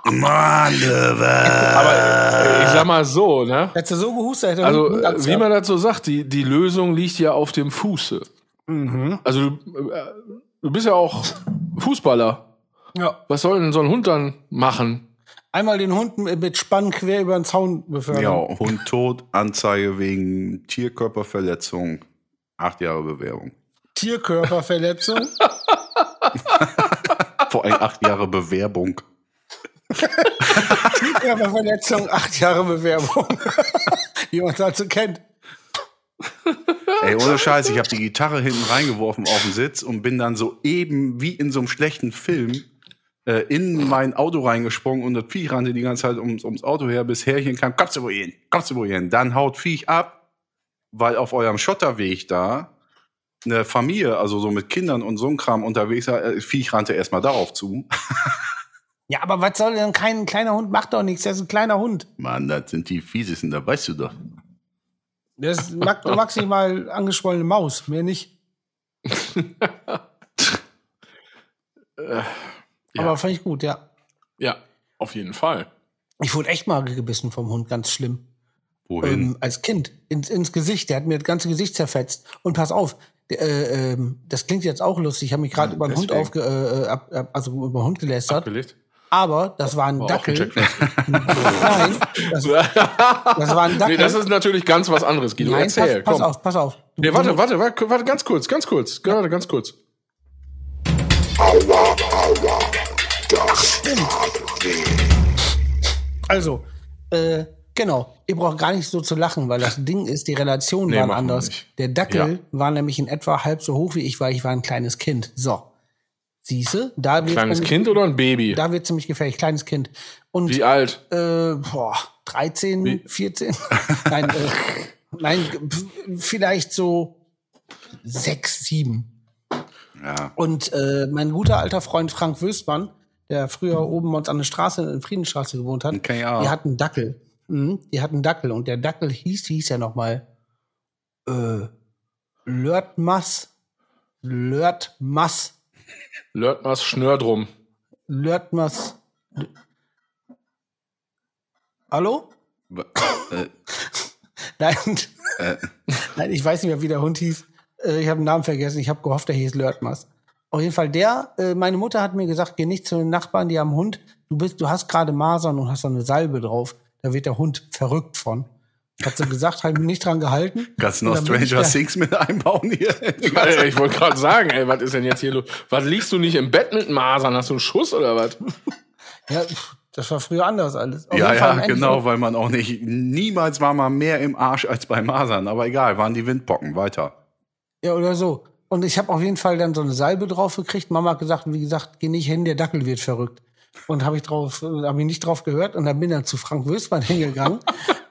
S2: Mann,
S1: Aber äh, ich sag mal so, ne?
S3: Hättest du so gehustet, hätte
S1: Also, äh, wie man das so sagt, die, die Lösung liegt ja auf dem Fuße.
S3: Mhm.
S1: Also, du, äh, du bist ja auch Fußballer.
S3: Ja.
S1: Was soll denn so ein Hund dann machen?
S3: Einmal den Hund mit Spann quer über den Zaun befördern.
S2: Ja, Hund tot, Anzeige wegen Tierkörperverletzung, acht Jahre Bewährung.
S3: Tierkörperverletzung.
S2: Vor allem acht Jahre Bewerbung.
S3: Tierkörperverletzung, acht Jahre Bewerbung. Wie man es so kennt.
S2: Ey, ohne Scheiß, ich habe die Gitarre hinten reingeworfen auf den Sitz und bin dann so eben wie in so einem schlechten Film äh, in mein Auto reingesprungen und das Viech rannte die ganze Zeit ums, ums Auto her, bis Härchen kam, kommst du wohin, kommst du wohin. Dann haut Viech ab, weil auf eurem Schotterweg da eine Familie, also so mit Kindern und so ein Kram unterwegs war, äh, Viech rannte erstmal darauf zu.
S3: Ja, aber was soll denn kein kleiner Hund macht doch nichts, der ist ein kleiner Hund.
S2: Mann, das sind die Fiesesten, da weißt du doch.
S3: Der ist ma- maximal angeschwollene Maus, mehr nicht.
S1: Ja.
S3: Aber fand ich gut, ja.
S1: Ja, auf jeden Fall.
S3: Ich wurde echt mal gebissen vom Hund, ganz schlimm.
S2: Wohin?
S3: Ähm, als Kind, ins, ins Gesicht. Der hat mir das ganze Gesicht zerfetzt. Und pass auf, äh, ähm, das klingt jetzt auch lustig. Ich habe mich gerade über den Hund aufge, äh, ab, ab, also über den Hund gelästert.
S1: Abgelegt.
S3: Aber das war ein
S1: War ein
S3: Dackel. Nein, das, das war ein Dackel.
S1: Nee, das ist natürlich ganz was anderes, Guido.
S3: Nein,
S1: Erzähl,
S3: pass, pass auf, pass auf.
S1: Nee, warte, warte, warte, warte, ganz kurz, ganz kurz, gerade ganz kurz.
S3: Also, äh, genau. Ihr braucht gar nicht so zu lachen, weil das Ding ist, die Relationen
S1: Nee,
S3: waren anders. Der Dackel
S1: Ja.
S3: war nämlich in etwa halb so hoch wie ich war. Ich war ein kleines Kind. So. Siehste, da wird
S1: Kleines Kind oder ein Baby?
S3: Da wird ziemlich gefährlich. Kleines Kind. Und
S1: Wie alt?
S3: äh, boah, 13,
S1: Wie?
S3: 14? nein, äh, nein, vielleicht so sechs, sieben.
S2: ja.
S3: Und äh, mein guter alter Freund Frank Wöstmann, der früher oben bei uns an der Straße, in der Friedensstraße gewohnt hat,
S2: ich auch.
S3: die hatten Dackel. Mhm, die hatten Dackel. Und der Dackel hieß, hieß ja noch mal äh, Lörtmas. Lörtmas.
S1: Lörtmas Schnördrum.
S3: Lörtmas. Hallo?
S2: Äh,
S3: Nein,
S2: äh,
S3: nein, ich weiß nicht mehr, wie der Hund hieß. Äh, ich habe den Namen vergessen. Ich habe gehofft, er hieß Lörtmas. Auf jeden Fall der, äh, meine Mutter hat mir gesagt, geh nicht zu den Nachbarn, die haben einen Hund. Du bist, du hast gerade Masern und hast so eine Salbe drauf. Da wird der Hund verrückt von. Hat sie gesagt, habe mich nicht dran gehalten.
S2: kannst du noch Stranger
S3: da-
S2: Things mit einbauen hier?
S1: Ey, ich wollte gerade sagen, ey, was ist denn jetzt hier los? Was liegst du nicht im Bett mit Masern? Hast du einen Schuss oder was?
S3: Ja, das war früher anders alles. Auf
S2: Ja, ja, genau, weil man auch nicht, niemals war man mehr im Arsch als bei Masern. Aber egal, waren die Windpocken, weiter.
S3: Ja, oder so. Und ich habe auf jeden Fall dann so eine Salbe drauf gekriegt. Mama hat gesagt, wie gesagt, geh nicht hin, der Dackel wird verrückt. Und habe ich drauf, habe ich nicht drauf gehört und dann bin dann zu Frank Wösmann hingegangen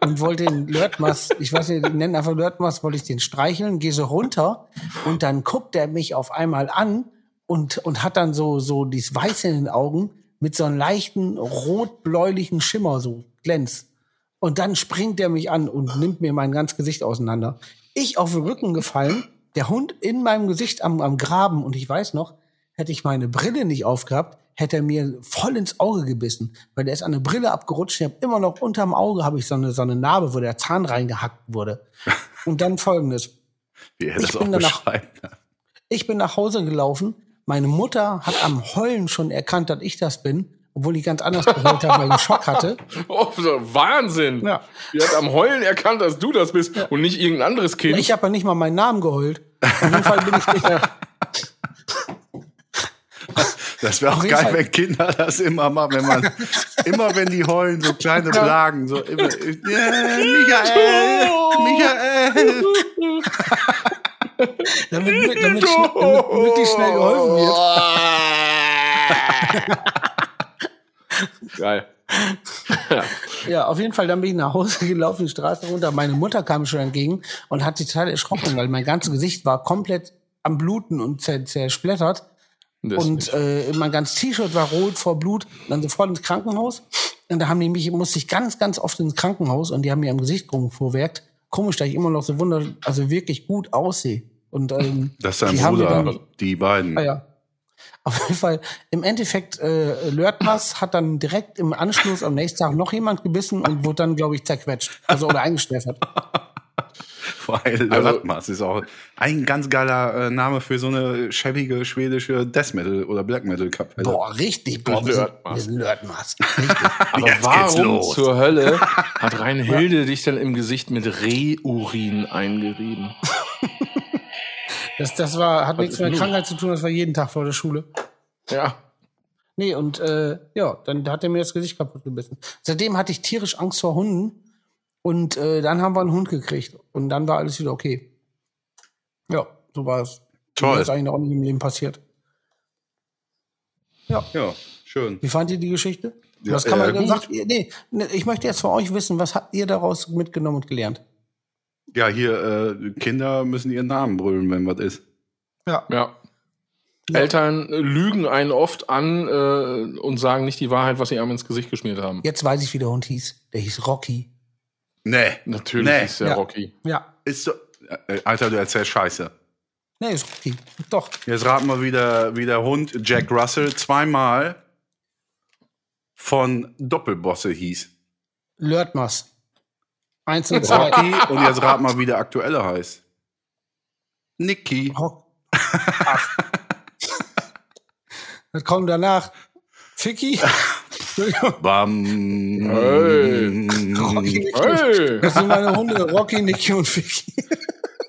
S3: und wollte den Lörtmas, ich weiß nicht, nennen einfach Lörtmas, wollte ich den streicheln, gehe so runter und dann guckt er mich auf einmal an und, und hat dann so, so dieses Weiß in den Augen mit so einem leichten rot-bläulichen Schimmer, so glänzt. Und dann springt er mich an und nimmt mir mein ganzes Gesicht auseinander. Ich auf den Rücken gefallen, der Hund in meinem Gesicht am, am Graben. Und ich weiß noch, hätte ich meine Brille nicht aufgehabt, hätte er mir voll ins Auge gebissen. Weil der ist an der Brille abgerutscht. Ich habe immer noch unterm Auge habe ich so eine, so eine Narbe, wo der Zahn reingehackt wurde. Und dann folgendes.
S2: Wie er
S3: Ich
S2: das auch
S3: bin danach-
S2: beschreibt.
S3: Ich bin nach Hause gelaufen. Meine Mutter hat am Heulen schon erkannt, dass ich das bin, obwohl ich ganz anders geheult habe, weil ich einen Schock hatte.
S1: Oh, so Wahnsinn.
S3: Ja.
S1: Die hat am Heulen erkannt, dass du das bist und nicht irgendein anderes Kind.
S3: Ich habe ja nicht mal meinen Namen geheult. Auf jeden Fall bin ich nicht.
S2: Das wäre auch geil,
S3: Fall.
S2: wenn Kinder das immer machen, wenn man, immer wenn die heulen, so kleine Blagen, so immer, äh, Michael, Michael.
S3: damit, damit, damit, damit schnell geholfen wird.
S1: Geil.
S3: Ja, auf jeden Fall, dann bin ich nach Hause gelaufen, die Straße runter. Meine Mutter kam schon entgegen und hat sich total erschrocken, weil mein ganzes Gesicht war komplett am Bluten und zer zersplittert.
S1: Das
S3: und äh, mein ganzes T-Shirt war rot vor Blut. Und dann sofort ins Krankenhaus. Und da haben die mich, musste ich ganz, ganz oft ins Krankenhaus und die haben mir am Gesicht rumvorwerkt. Komisch, da ich immer noch so wunder, also wirklich gut aussehe. Und ähm,
S2: Das ist dein
S3: die
S2: Bruder,
S3: dann-
S2: die beiden.
S3: Ah, ja. Auf jeden Fall, im Endeffekt, äh, Lörtmas hat dann direkt im Anschluss am nächsten Tag noch jemand gebissen und wurde dann, glaube ich, zerquetscht. Also oder eingeschläfert.
S2: Weil
S1: Also-
S2: Lörtmas ist auch ein ganz geiler äh, Name für so eine schäbige schwedische Death Metal oder Black Metal Kapelle.
S3: Boah, richtig. Boah,
S1: Lörtmas.
S3: wir sind Lörtmas. Richtig.
S1: Aber
S2: Jetzt
S1: warum zur Hölle hat Reinhilde dich denn im Gesicht mit Rehurin eingerieben?
S3: Das, das war, hat
S1: Was
S3: nichts mit? Krankheit zu tun, das war jeden Tag vor der Schule.
S1: Ja.
S3: Nee, und äh, ja, dann hat er mir das Gesicht kaputt gebissen. Seitdem hatte ich tierisch Angst vor Hunden. Und äh, dann haben wir einen Hund gekriegt. Und dann war alles wieder okay. Ja, so war es.
S2: Toll.
S3: Das ist eigentlich auch nicht im Leben passiert. Ja.
S2: Ja, schön.
S3: Wie fand ihr die Geschichte?
S2: Ja,
S3: was kann man
S2: äh,
S3: sagt ihr, nee, nee, ich möchte jetzt von euch wissen, was habt ihr daraus mitgenommen und gelernt?
S2: Ja, hier, äh, Kinder müssen ihren Namen brüllen, wenn was ist.
S3: Ja.
S1: Ja.
S3: Ja.
S1: Eltern lügen einen oft an äh, und sagen nicht die Wahrheit, was sie einem ins Gesicht geschmiert haben.
S3: Jetzt weiß ich, wie der Hund hieß. Der hieß Rocky.
S2: Nee.
S1: Natürlich
S2: Nee.
S1: ist der
S3: Ja.
S1: Rocky.
S3: Ja.
S2: ist so, äh, Alter, du erzählst Scheiße.
S3: Nee, ist Rocky. Doch.
S2: Jetzt raten wir wieder, wie der Hund Jack Russell zweimal von Doppelbosse hieß.
S3: Lörtmas. Eins und zwei.
S2: Rocky und jetzt rat mal, wie der aktuelle heißt.
S3: Rock. Ach. Was kommt danach? Ficky?
S2: Bam.
S3: Rocky, Nicky.
S1: Hey.
S3: Das sind meine Hunde, Rocky, Nicky und Ficky.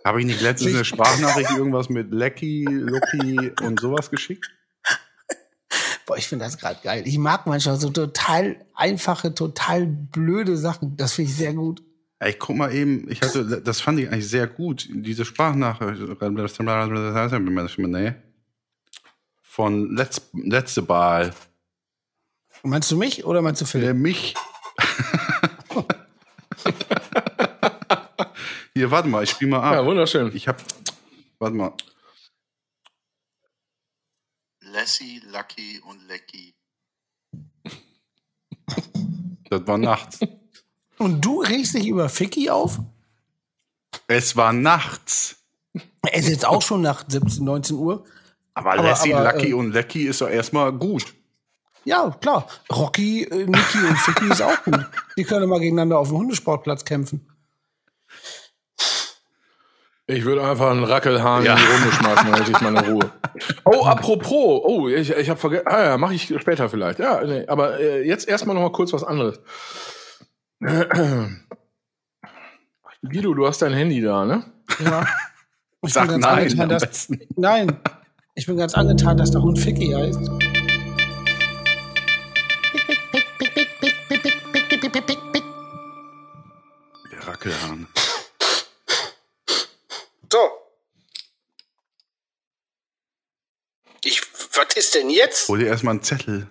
S2: Habe ich nicht letztens eine Sprachnachricht irgendwas mit Lecky, Lucky und sowas geschickt?
S3: Boah, ich finde das gerade geil. Ich mag manchmal so total einfache, total blöde Sachen. Das finde ich sehr gut.
S2: Ey, guck mal eben, ich hatte, das fand ich eigentlich sehr gut. Diese Sprachnachricht von Letz, letzte Wahl.
S3: Meinst du mich oder meinst du
S2: Der
S3: Philipp?
S2: mich. Hier, warte mal, ich spiel mal ab.
S1: Ja, wunderschön.
S2: Ich hab. Warte mal.
S4: Lassie, Lucky und Lecky.
S2: Das war nachts.
S3: Und du regst dich über Ficky auf?
S2: es war nachts.
S3: Es ist jetzt auch schon nach 17, 19 Uhr.
S2: Aber,
S3: Aber-
S2: Lassie,
S3: aber,
S2: Lucky
S3: äh,
S2: und Lecky ist doch erstmal gut.
S3: Ja, klar. Rocky, äh, Nicky und Ficky ist auch gut. Die können mal gegeneinander auf dem Hundesportplatz kämpfen.
S1: Ich würde einfach einen Rackelhahn
S2: Ja.
S1: in die Runde schmeißen, dann hätte ich meine Ruhe. Oh, apropos. Oh, ich, ich habe vergessen. Ah ja, mache ich später vielleicht. Ja, nee, aber äh, jetzt erstmal noch mal kurz was anderes. Guido, du hast dein Handy da, ne?
S3: Ja. Ich
S2: Sag
S3: bin ganz
S2: nein,
S3: angetan,
S2: am
S3: dass,
S2: besten.
S3: nein. Ich bin ganz angetan, dass der Hund Ficky heißt.
S2: Der Rackelhahn.
S3: So. Ich, was ist denn jetzt?
S2: Hol dir erstmal einen Zettel.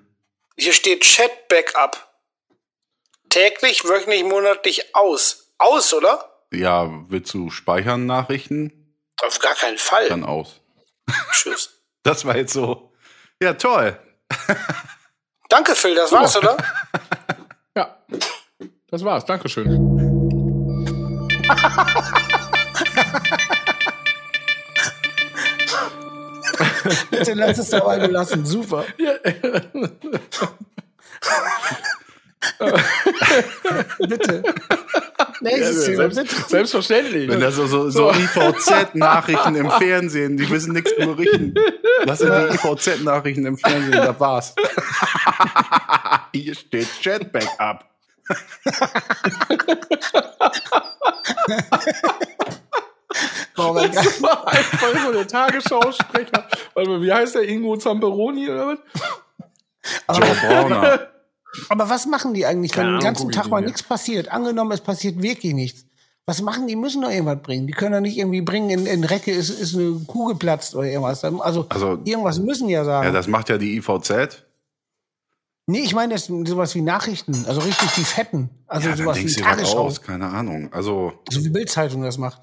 S3: Hier steht Chat Backup. Täglich, wöchentlich, monatlich aus. Aus, oder?
S2: Ja, willst du speichern Nachrichten?
S3: Auf gar keinen Fall.
S2: Dann aus.
S3: Tschüss.
S2: Das war jetzt so. Ja, toll.
S3: Danke, Phil, das war's, oder?
S1: Ja. Das war's. Dankeschön.
S3: Bitte lass es dabei belassen. Super. Bitte. Nächstes Thema, bitte.
S1: Selbstverständlich.
S2: Wenn das so, so, so IVZ-Nachrichten im Fernsehen, die wissen nichts zu berichten. Das sind die IVZ-Nachrichten im Fernsehen, das war's. Hier steht
S3: mein Gott.
S1: Das war einfach so der Tagesschausprecher. Warte mal, wie heißt der? Ingo Zamperoni oder was?
S2: Joe Brauner.
S3: Aber was machen die eigentlich, wenn den ganzen Tag mal nichts passiert? Angenommen, es passiert wirklich nichts. Was machen die? Müssen doch irgendwas bringen. Die können doch nicht irgendwie bringen, in, in Recke ist, ist eine Kuh geplatzt oder irgendwas. Also,
S2: Also-
S3: irgendwas müssen ja sagen.
S2: Ja, das macht ja die IVZ.
S3: nee, ich meine jetzt sowas wie Nachrichten. Also richtig die Fetten. Also
S2: Ja, dann
S3: sowas wie Tagesschau.
S2: aus, keine Ahnung. Also,
S3: So wie Bildzeitung das macht.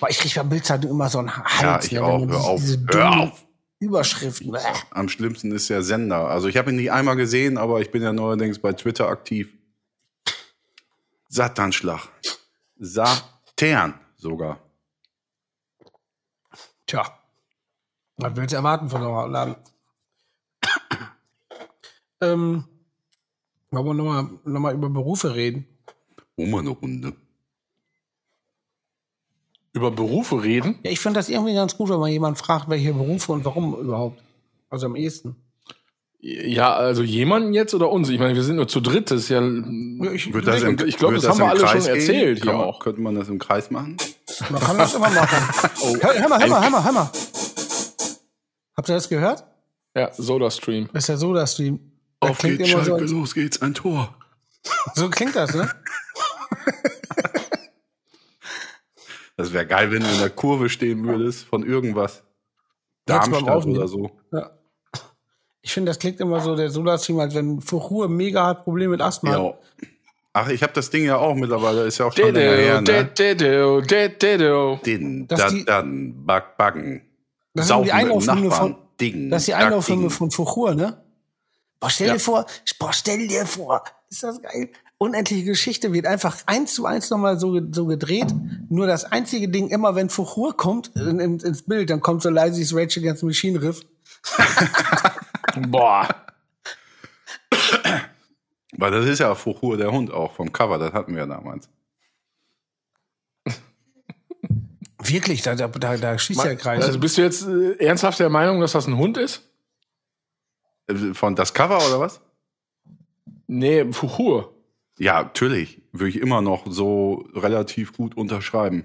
S3: Boah, ich krieg bei Bildzeitung immer so einen Hals.
S2: ja, ich
S3: ne,
S2: auch. Hör auf. Hör auf.
S3: Überschriften. Bäh.
S2: Am schlimmsten ist der Sender. Also, ich habe ihn nicht einmal gesehen, aber ich bin ja neuerdings bei Twitter aktiv. Satanschlag. Satan sogar.
S3: Tja. Was willst du erwarten von einem Laden? ähm, wollen wir nochmal noch mal über Berufe reden?
S2: Mal eine Runde.
S1: Über Berufe reden?
S3: Ja, ich finde das irgendwie ganz gut, wenn man jemanden fragt, welche Berufe und warum überhaupt. Also am ehesten.
S1: Ja, also jemanden jetzt oder uns? Ich meine, wir sind nur zu dritt. Das ist ja.
S3: Ich,
S2: das im,
S1: Ich glaube,
S2: wird
S1: das haben wir alle
S2: Kreis
S1: schon
S2: gehen?
S1: erzählt
S2: Kann
S1: auch.
S2: Könnte man das im Kreis machen?
S3: man kann das immer machen. hör, hör mal, hör mal, hör mal, hör mal. Habt ihr das gehört?
S1: Ja, Soda Stream.
S3: Das ist ja so, dass du das
S2: Auf geht's,
S3: immer so,
S2: los geht's, ein Tor.
S3: so klingt das, ne?
S2: Das wäre geil, wenn du in der Kurve stehen würdest von irgendwas. Darmstadt oder so.
S3: Ja. Ich finde, das klingt immer so, der Soda-Stream, als wenn Fuchur mega hart Probleme mit Asthma hat.
S2: Ja. Ach, ich habe das Ding ja auch mittlerweile, ist ja auch schon länger her, ne?
S1: dedo.
S2: Den,
S3: Dass
S2: da,
S3: die-
S2: dann, Back, Baggen.
S3: Das ist
S2: Saufen
S3: die Einlaufhymne von,
S2: Ding,
S3: das ist die Einlaufhymne von Fuchur, ne? Boah, stell
S1: Ja.
S3: dir vor, boah, stell dir vor, ist das geil. Unendliche Geschichte wird einfach eins zu eins nochmal so, so gedreht. Nur das einzige Ding, immer wenn Fuchur kommt in, in, ins Bild, dann kommt so leise das Rage Against the Machine Riff.
S1: Boah.
S2: Weil das ist ja Fuchur der Hund auch vom Cover, das hatten wir ja damals.
S3: Wirklich, da, da, da, da schießt der Kreis.
S1: Also bist du jetzt äh, ernsthaft der Meinung, dass das ein Hund ist?
S2: Äh, Von das Cover oder was?
S1: Nee, Fuchur.
S2: Ja, natürlich. Würde ich immer noch so relativ gut unterschreiben.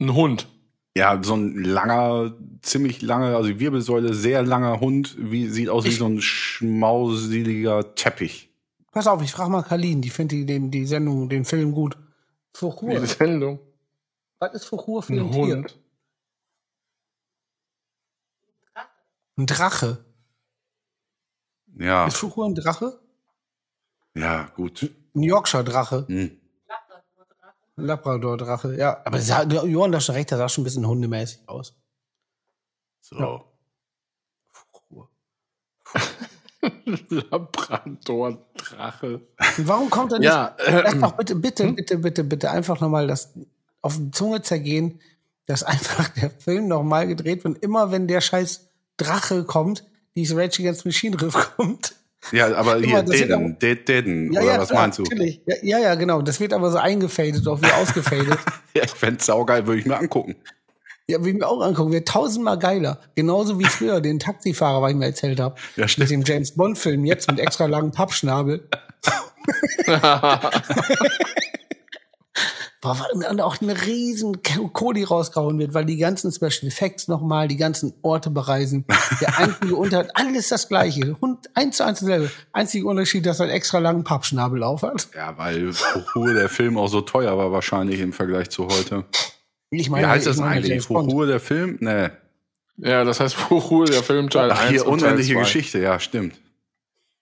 S1: Ein Hund.
S2: Ja, so ein langer, ziemlich langer, also die Wirbelsäule, sehr langer Hund, wie, sieht aus wie
S3: Ich-
S2: so ein schmauseliger Teppich.
S3: Pass auf, ich frage mal Kalin, die findet die, die Sendung, den Film gut. Fuchur.
S1: Diese Sendung.
S3: Was ist Fuchur für
S1: Ein
S3: ein, Tier?
S1: Hund.
S3: Ein Drache.
S2: Ja,
S3: Ist Fuchur ein Drache?
S2: Ja, gut.
S3: Ein Yorkshire-Drache.
S2: Hm.
S3: Ein Labrador-Drache, ja. Aber sah, Johann, da schon recht, der sah schon ein bisschen hundemäßig aus.
S2: So.
S3: Ja.
S1: Labrador-Drache.
S3: Und warum kommt er nicht?
S1: Ja,
S3: Lass
S1: äh,
S3: doch bitte, bitte, bitte, bitte, bitte einfach nochmal das auf die Zunge zergehen, dass einfach der Film nochmal gedreht wird. Und immer wenn der scheiß Drache kommt, dieses Rage Against the Machine Riff kommt.
S2: Ja, aber hier, Deden, Ded- Deden,
S3: Ja,
S2: oder
S3: ja,
S2: was
S3: klar,
S2: meinst du?
S3: Natürlich. Ja, ja, ja, genau. Das wird aber so eingefadet, auch wieder ausgefadet.
S2: Ja, ich fänd's saugeil, würde ich mir angucken.
S3: ja, will ich mir auch angucken. Wird tausendmal geiler. Genauso wie früher den Taxifahrer, was ich mir erzählt habe.
S2: Ja,
S3: Mit
S2: stimmt.
S3: dem James Bond Film jetzt mit extra langen Pappschnabel. Und auch eine riesen Kohle rausgehauen wird, weil die ganzen Special Effects nochmal, die ganzen Orte bereisen. Der einzige Unter, alles das gleiche. Und eins zu eins dasselbe. Einziger Unterschied, dass er einen extra langen Pappschnabel auf hat.
S2: Ja, weil Fuchur der Film auch so teuer war wahrscheinlich im Vergleich zu heute.
S3: Ich
S2: Wie
S3: meine,
S2: heißt das
S3: ich meine
S2: eigentlich? Fuchur der Film? Nee.
S1: ja, das heißt Fuchur, der Film Teil
S2: Ach,
S1: 1
S2: hier
S1: und
S2: unendliche
S1: 2.
S2: Geschichte, ja, stimmt.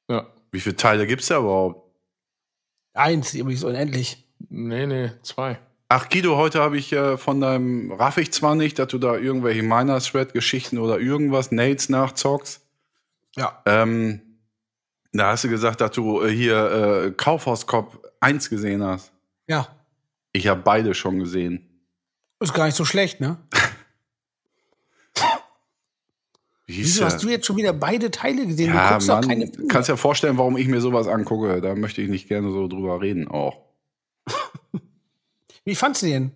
S1: Ja.
S2: Wie viele Teile gibt's da überhaupt?
S3: Eins, übrigens unendlich.
S1: Nee, nee, zwei.
S2: Ach, Guido, heute habe ich äh, von deinem, raff ich zwar nicht, dass du da irgendwelche Miner-Thread-Geschichten oder irgendwas, Nates nachzockst.
S3: Ja.
S2: Ähm, da hast du gesagt, dass du äh, hier äh, Kaufhauskopf 1 gesehen hast.
S3: Ja.
S2: Ich habe beide schon gesehen.
S3: Ist gar nicht so schlecht, ne? Wieso hast du jetzt schon wieder beide Teile gesehen? du
S2: ja,
S3: guckst doch
S2: Mann,
S3: keine Filme.
S2: kannst ja vorstellen, warum ich mir sowas angucke. Da möchte ich nicht gerne so drüber reden auch.
S3: Wie fandst du den?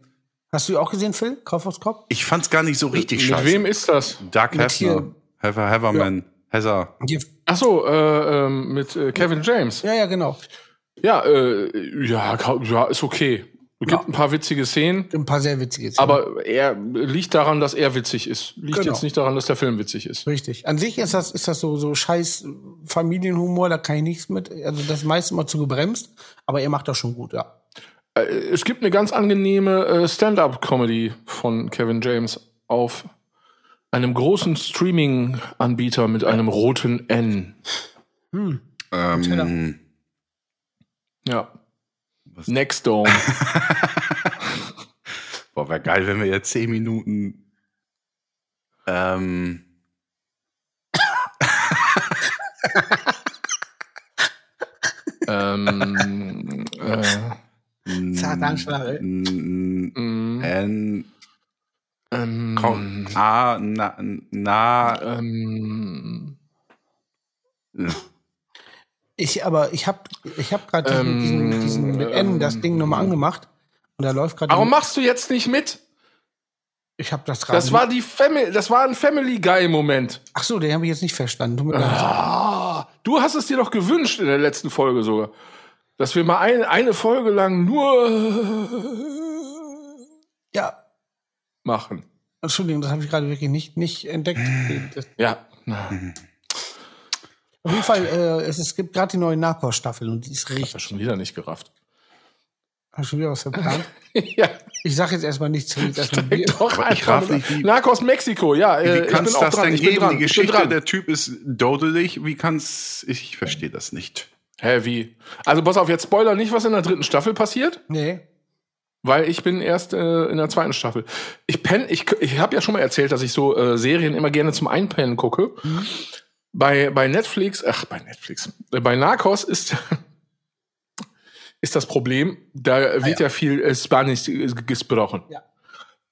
S3: Hast du auch gesehen, Phil? Kaufhauskopf?
S2: Ich fand's gar nicht so richtig
S1: Mit
S2: scheiße.
S1: wem ist das?
S2: Doug
S3: Mit
S2: Hefner. Heather Haverman. Heather.
S3: Die-
S1: Ach so, äh, ähm, mit äh, Kevin James.
S3: Ja, ja, genau.
S1: Ja, äh, ja, ja, ist okay. Es gibt
S3: Ja.
S1: ein paar witzige Szenen,
S3: Ein paar sehr witzige Szenen.
S1: aber er liegt daran, dass er witzig ist. Liegt
S3: Genau.
S1: jetzt nicht daran, dass der Film witzig ist.
S3: Richtig. An sich ist das, ist das so, so scheiß Familienhumor, da kann ich nichts mit. Also das ist meist immer zu gebremst, aber er macht das schon gut, ja.
S1: Äh, es gibt eine ganz angenehme äh, Stand-up-Comedy von Kevin James auf einem großen Streaming-Anbieter mit einem roten N.
S2: Ähm,
S1: Ja. Nextdome.
S2: boah, wäre geil, wenn wir jetzt zehn Minuten. Ähm,
S1: ähm, äh,
S3: Zahnanschlag, ey.
S2: n- N.
S1: ähm,
S2: Komm, A, na, na,
S1: ähm,
S3: Ich, aber ich hab, ich hab gerade diesen,
S1: Ähm,
S3: diesen, diesen mit N das Ding nochmal angemacht und da läuft gerade.
S1: warum machst du jetzt nicht mit?
S3: Ich hab das gerade.
S1: Das war die Family, das war ein Family Guy Moment.
S3: Ach so, den habe ich jetzt nicht verstanden. Leid.
S1: Ah, du hast es dir doch gewünscht in der letzten Folge sogar, dass wir mal ein, eine Folge lang nur
S3: Ja,
S1: machen.
S3: Entschuldigung, das habe ich gerade wirklich nicht, nicht entdeckt.
S1: Ja.
S3: Auf jeden Fall, äh, es, es gibt gerade die neue Narcos-Staffel und die ist
S1: hab das
S3: richtig.
S1: schon wieder nicht gerafft.
S3: Hast du wieder was verplant?
S1: ja,
S3: Ich sag jetzt erstmal nichts. Bier.
S1: doch
S2: ich raff nicht, wie-
S1: Narcos Mexiko, ja.
S2: wie
S1: Äh, ich
S2: kann's
S1: bin auch
S2: das
S1: dran.
S2: denn
S1: ich dran.
S2: Die
S1: ich
S2: Geschichte,
S1: dran.
S2: der Typ ist dodelig. Wie kann's, ich verstehe das nicht.
S1: Hä, wie? Also pass auf, jetzt Spoiler nicht, was in der dritten Staffel passiert.
S3: Nee.
S1: Weil ich bin erst äh, in der zweiten Staffel. Ich penn, ich, ich habe ja schon mal erzählt, dass ich so äh, Serien immer gerne zum Einpennen gucke. Bei, bei Netflix, ach, bei Netflix, äh, bei Narcos ist ist das Problem, da wird ja. viel äh, Spanisch äh, gesprochen.
S3: Ja.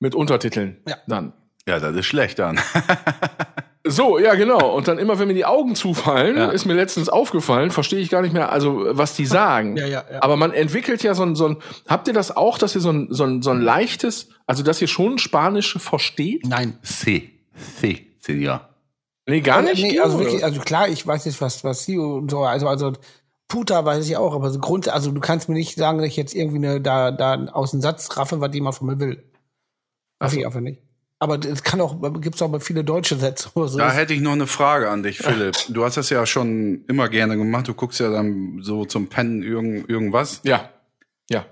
S1: Mit Untertiteln
S3: Ja.
S1: dann.
S2: Ja, das ist schlecht dann.
S1: So, ja, genau. Und dann immer, wenn mir die Augen zufallen,
S2: Ja.
S1: ist mir letztens aufgefallen, verstehe ich gar nicht mehr, also was die sagen.
S3: Ja, ja, ja.
S1: Aber man entwickelt ja so ein, so ein, habt ihr das auch, dass ihr so ein, so ein, so ein leichtes, also dass ihr schon Spanisch versteht?
S3: Nein.
S2: C. C. Senior.
S1: Nee, gar nicht.
S3: Nee, also wirklich, also klar, ich weiß jetzt, was, was sie und so, also, also, Puta weiß ich auch, aber so Grund, also du kannst mir nicht sagen, dass ich jetzt irgendwie eine, da, da aus dem Satz raffe, was jemand von mir will. Raff ich einfach nicht. Aber es kann auch, gibt's auch viele deutsche Sätze so.
S2: Da hätte ich noch eine Frage an dich, Philipp. Du hast das ja schon immer gerne gemacht. Du guckst ja dann so zum Pennen irgend, irgendwas.
S1: Ja. Ja.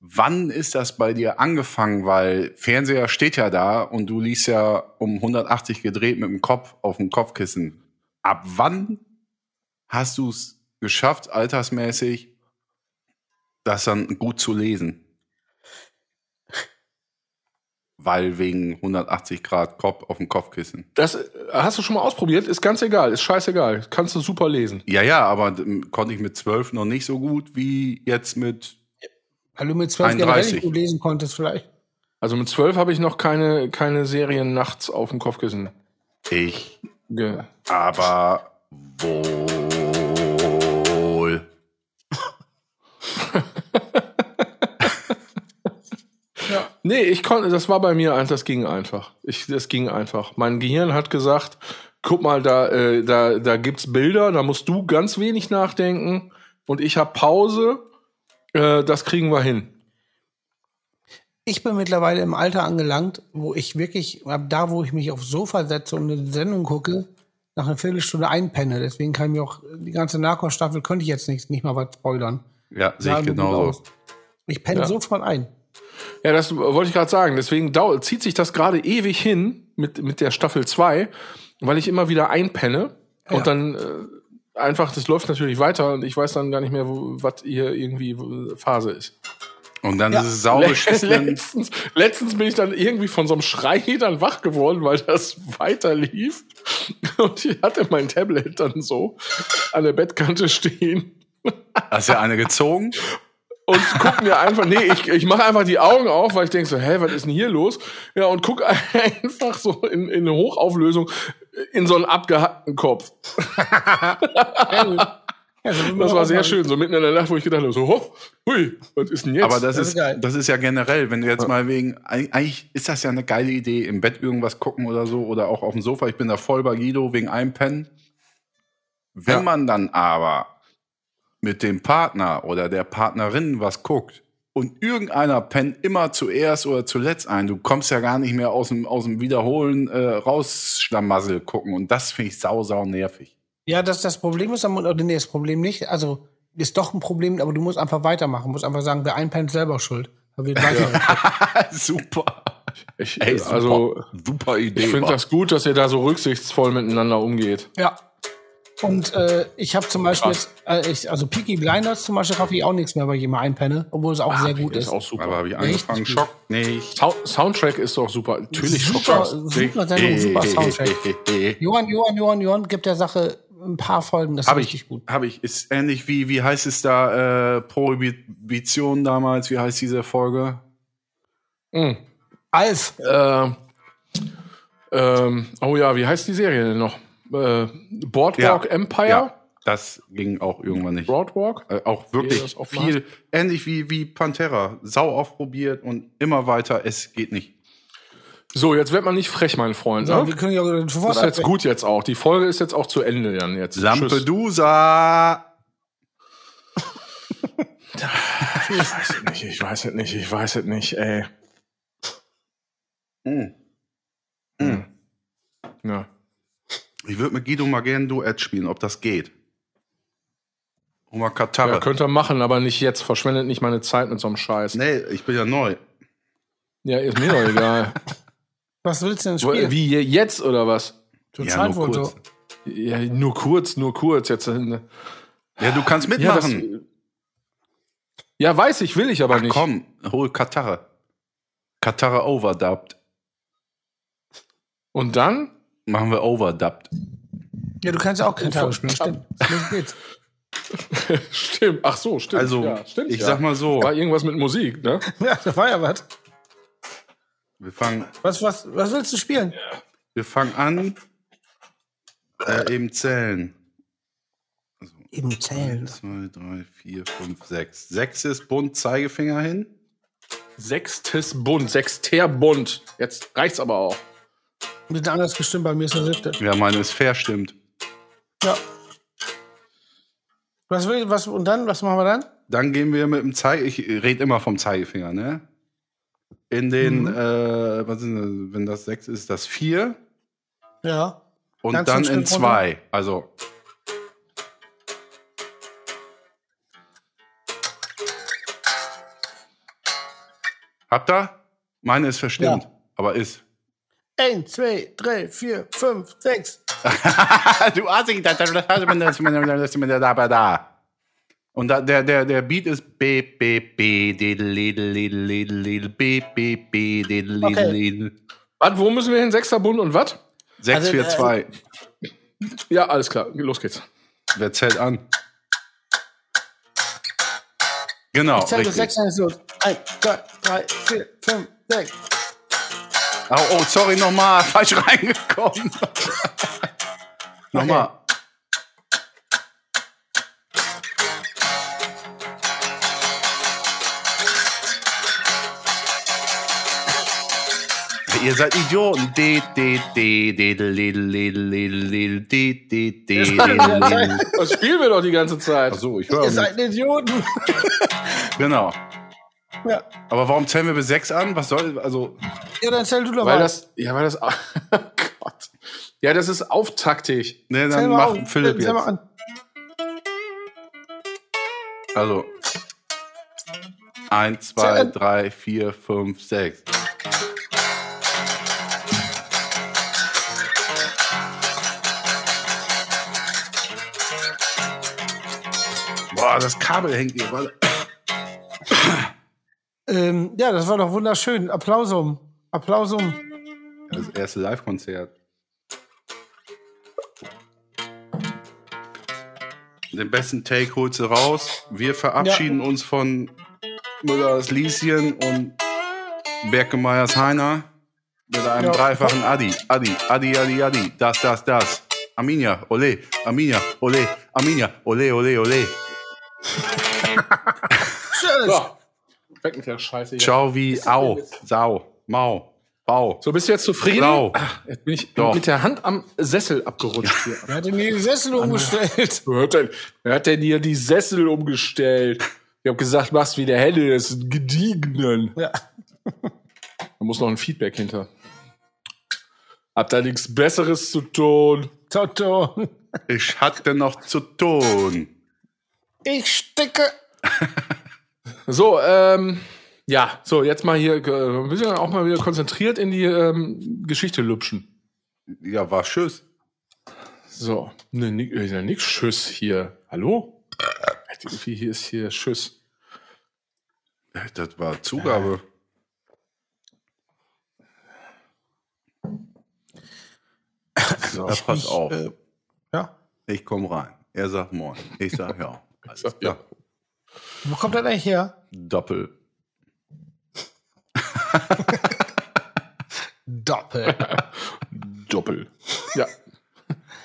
S2: Wann ist das bei dir angefangen? Weil Fernseher steht ja da und du liegst ja um 180 gedreht mit dem Kopf auf dem Kopfkissen. Ab wann hast du es geschafft, altersmäßig, das dann gut zu lesen? Weil wegen 180 Grad Kopf auf dem Kopfkissen.
S1: Das äh, hast du schon mal ausprobiert, ist ganz egal, ist scheißegal. Kannst du super lesen.
S2: Ja, ja, aber ähm, konnte ich mit 12 noch nicht so gut wie jetzt mit.
S3: Weil du mit zwölf generell
S2: 31.
S3: nicht gut lesen konntest, vielleicht.
S1: Also mit zwölf habe ich noch keine, keine Serien nachts auf dem Kopfkissen.
S2: Ich
S1: Ge
S2: aber wohl.
S1: Nee, ich konnte, das war bei mir, das ging einfach. Ich, das ging einfach. Mein Gehirn hat gesagt, guck mal, da, äh, da, da gibt's Bilder, da musst du ganz wenig nachdenken und ich habe Pause, äh, das kriegen wir hin.
S3: Ich bin mittlerweile im Alter angelangt, wo ich wirklich, ab da, wo ich mich aufs Sofa setze und eine Sendung gucke, nach einer Viertelstunde einpenne. Deswegen kann ich mir auch die ganze Narcos-Staffel könnte ich jetzt nicht, nicht mal was spoilern.
S2: Ja, sehe ich genauso.
S3: aus. Ich penne
S1: Ja.
S3: sofort ein.
S1: Ja, das wollte ich gerade sagen. Deswegen zieht sich das gerade ewig hin mit, mit der Staffel 2, weil ich immer wieder einpenne
S3: Ja.
S1: und dann äh, einfach, das läuft natürlich weiter und ich weiß dann gar nicht mehr, wo, was hier irgendwie wo Phase ist.
S2: Und dann
S3: Ja.
S2: ist es sauber
S1: letztens, letztens bin ich dann irgendwie von so einem Schrei dann wach geworden, weil das weiter lief. Und ich hatte mein Tablet dann so an der Bettkante stehen
S2: Hast du ja eine gezogen?
S1: Und guck mir einfach, nee, ich, ich mache einfach die Augen auf, weil ich denke so, hä, was ist denn hier los? Ja, und guck einfach so in, in eine Hochauflösung in so einen abgehackten Kopf.
S3: Ja, so
S1: Das war sehr schön, so mitten in der Nacht, wo ich gedacht habe, so, ho, hui, was ist denn jetzt?
S2: Aber das,
S3: Das ist
S2: ist,
S3: geil.
S2: das ist ja generell, wenn du jetzt mal wegen, eigentlich ist das ja eine geile Idee, im Bett irgendwas gucken oder so oder auch auf dem Sofa. Ich bin da voll bei Guido wegen Einpennen. Wenn
S1: Ja.
S2: man dann aber mit dem Partner oder der Partnerin was guckt und irgendeiner pennt immer zuerst oder zuletzt ein, du kommst ja gar nicht mehr aus dem, aus dem Wiederholen äh, rausschlamassel gucken und das finde ich sau, sau nervig.
S3: Ja, das, das Problem ist, am- oder nee, das Problem nicht. Also, ist doch ein Problem, aber du musst einfach weitermachen. Du musst einfach sagen, wer einpennt, selber schuld.
S2: Super.
S1: ich,
S2: Ey, super,
S1: also,
S2: super Idee.
S1: ich finde das gut, dass ihr da so rücksichtsvoll miteinander umgeht.
S3: Ja. Und äh, ich habe zum Beispiel, jetzt, äh, ich, also Peaky Blinders zum Beispiel schaffe ich auch nichts mehr, weil ich immer einpenne, obwohl es auch sehr gut ist.
S1: auch super.
S2: Aber habe ich angefangen. Schock nicht.
S1: Sound Soundtrack ist doch super. Natürlich
S3: super,
S1: Schock.
S3: super Sendung, super Soundtrack. Johann, Johann, Johann, Johann gibt der Sache ein paar Folgen, das ist
S2: Habe
S3: richtig
S2: ich,
S3: gut.
S2: habe ich. Ist ähnlich wie, wie heißt es da, äh, Prohibition damals, wie heißt diese Folge?
S1: Mhm.
S3: Alf,
S1: Ähm, ähm, oh ja, wie heißt die Serie denn noch? Äh, Boardwalk Empire?
S2: Ja, das ging auch irgendwann nicht.
S1: Broadwalk?
S2: Äh, auch wirklich
S1: auf
S2: viel, ähnlich wie, wie Pantera. Sau ausprobiert und immer weiter, es geht nicht.
S1: So, jetzt wird man nicht frech, mein Freund.
S3: so,
S1: Ne?
S3: wir können ja sofort
S1: Das ist jetzt gut jetzt auch. Die Folge ist jetzt auch zu Ende dann jetzt.
S2: Lampedusa!
S1: Ich weiß es nicht, ich weiß es nicht, ich weiß es nicht, ey.
S2: Hm. Hm.
S1: Ja.
S2: Ich würde mit Guido mal gerne ein Duett spielen, ob das geht. Mal Katarre.
S1: ja, könnt ihr machen, aber nicht jetzt. Verschwendet nicht meine Zeit mit so einem Scheiß.
S2: nee, ich bin ja neu.
S1: Ja, ist mir doch egal.
S3: Was willst du denn spielen?
S1: Wie je- jetzt oder was?
S3: Du
S2: Ja, nur kurz.
S3: so.
S1: Ja, nur kurz, nur kurz. Jetzt, äh,
S2: Ja, du kannst
S1: ja, das,
S2: mitmachen.
S1: ja, weiß ich, will ich aber
S2: Ach,
S1: nicht.
S2: komm, hol Katarre. Katarre overdubbed.
S1: Und dann?
S2: Machen wir overdubbed.
S3: Ja, du kannst ja auch Gitarre spielen, stimmt. Los geht's.
S1: stimmt. Ach so, stimmt.
S2: Also,
S1: ja, stimmt,
S2: ich
S1: ja.
S2: sag mal so,
S1: War irgendwas mit Musik, ne?
S3: Ja, da war ja was.
S2: wir fangen,
S3: Was, was, was willst du spielen?
S2: wir fangen an, äh, eben zählen.
S3: Eben zählen.
S2: 2, 3, 4, 5, 6. 6 ist bunt, Zeigefinger hin.
S1: Sechstes Bund, Sechster Bund. Jetzt reicht's aber auch.
S3: Bisschen anders gestimmt, bei mir ist der siebte.
S2: Ja, meine ist fair, stimmt.
S3: Ja. Was will, was, und dann, was machen wir dann?
S2: Dann gehen wir mit dem Zeige, ich rede immer vom Zeigefinger, ne? In den,
S3: Mhm.
S2: äh, was ist das, wenn das 6 ist, das 4
S3: Ja.
S2: und
S3: du
S2: dann in
S3: Schritt runter?
S2: 2. Also. Habt ihr? Meine ist verstimmt,
S3: Ja.
S2: aber ist.
S3: Eins, zwei, drei, vier, fünf, sechs.
S2: du Assi, das das- das- das- das- da, da. Und da, der, der, der Beat ist B, B, B, Didel, Lidel, Lidel, Lidel, B, B, B, Didel, Lidel,
S3: Okay.
S2: Lidel.
S1: Was, wo müssen wir hin? Sechster Bund und was?
S2: 6,
S3: Also,
S2: 4,
S3: äh,
S2: 2.
S1: Ja, alles klar. Los geht's.
S2: Wer zählt an? Genau,
S3: Ich zähle bis
S2: richtig.
S3: sechs, dann ist los. Eins, zwei, drei, vier, fünf, sechs.
S2: Oh, oh sorry, nochmal. Falsch reingekommen. nochmal. Okay. ihr seid Idioten.
S1: Das spielen wir doch die ganze Zeit.
S2: Ach so, ich höre.
S3: Ihr seid Idioten.
S2: genau
S3: ja.
S2: Aber warum zählen wir bis sechs an? Was soll, also,
S3: ja, dann zähl du doch
S1: Weil
S3: mal.
S1: das, ja, weil das, oh Gott. Ja, das ist auftaktig.
S2: ne,
S3: Zähl
S2: dann macht
S3: auf.
S2: Philipp
S3: Zähl mal
S2: jetzt.
S3: an.
S2: Also. Eins,
S3: Zähl
S2: zwei,
S3: an.
S2: drei, vier, fünf, sechs. Boah, das Kabel hängt hier.
S3: Ähm, ja, das war doch wunderschön. Applausum. Applausum.
S2: Das erste Live-Konzert. Den besten Take holst du raus. Wir verabschieden uns von Müllers Lieschen und Berkemeyers Heiner mit einem
S3: Ja.
S2: dreifachen Adi. Adi, Adi, Adi, Adi. Das, das, das. Arminia, ole, Arminia, ole, Arminia, ole, ole, ole.
S3: Schön.
S1: So. Weg mit der Scheiße hier.
S2: Ciao wie Au, Sau, Mau, Bau.
S1: So, bist du jetzt zufrieden?
S2: Blau.
S1: Ach, Jetzt bin ich
S2: Doch.
S1: mit der Hand am Sessel abgerutscht hier.
S3: Er hat mir die Sessel umgestellt.
S1: Wer hat denn, wer hat denn hier die Sessel umgestellt? Ich habe gesagt, machst wie der Helle, das ist ein gediegenen.
S3: Ja.
S1: Da muss noch ein Feedback hinter. Habt ihr nichts Besseres zu tun?
S3: Toto.
S2: Ich hatte noch zu tun.
S3: Ich stecke.
S1: So, ähm, ja, so, jetzt mal hier, äh, wir müssen auch mal wieder konzentriert in die ähm, Geschichte lüpschen.
S2: Ja, war Tschüss.
S1: So, ne, ja nix Schuss hier. Hallo? Hier ist hier Schuss.
S2: Das war Zugabe.
S1: So.
S2: Ja, pass auf.
S3: Äh, ja.
S2: Ich komme rein. Er sagt moin. Ich sag ja. Alles
S1: sag
S2: klar.
S3: Wo kommt das eigentlich her?
S2: Doppel.
S3: Doppel.
S1: Doppel. Ja.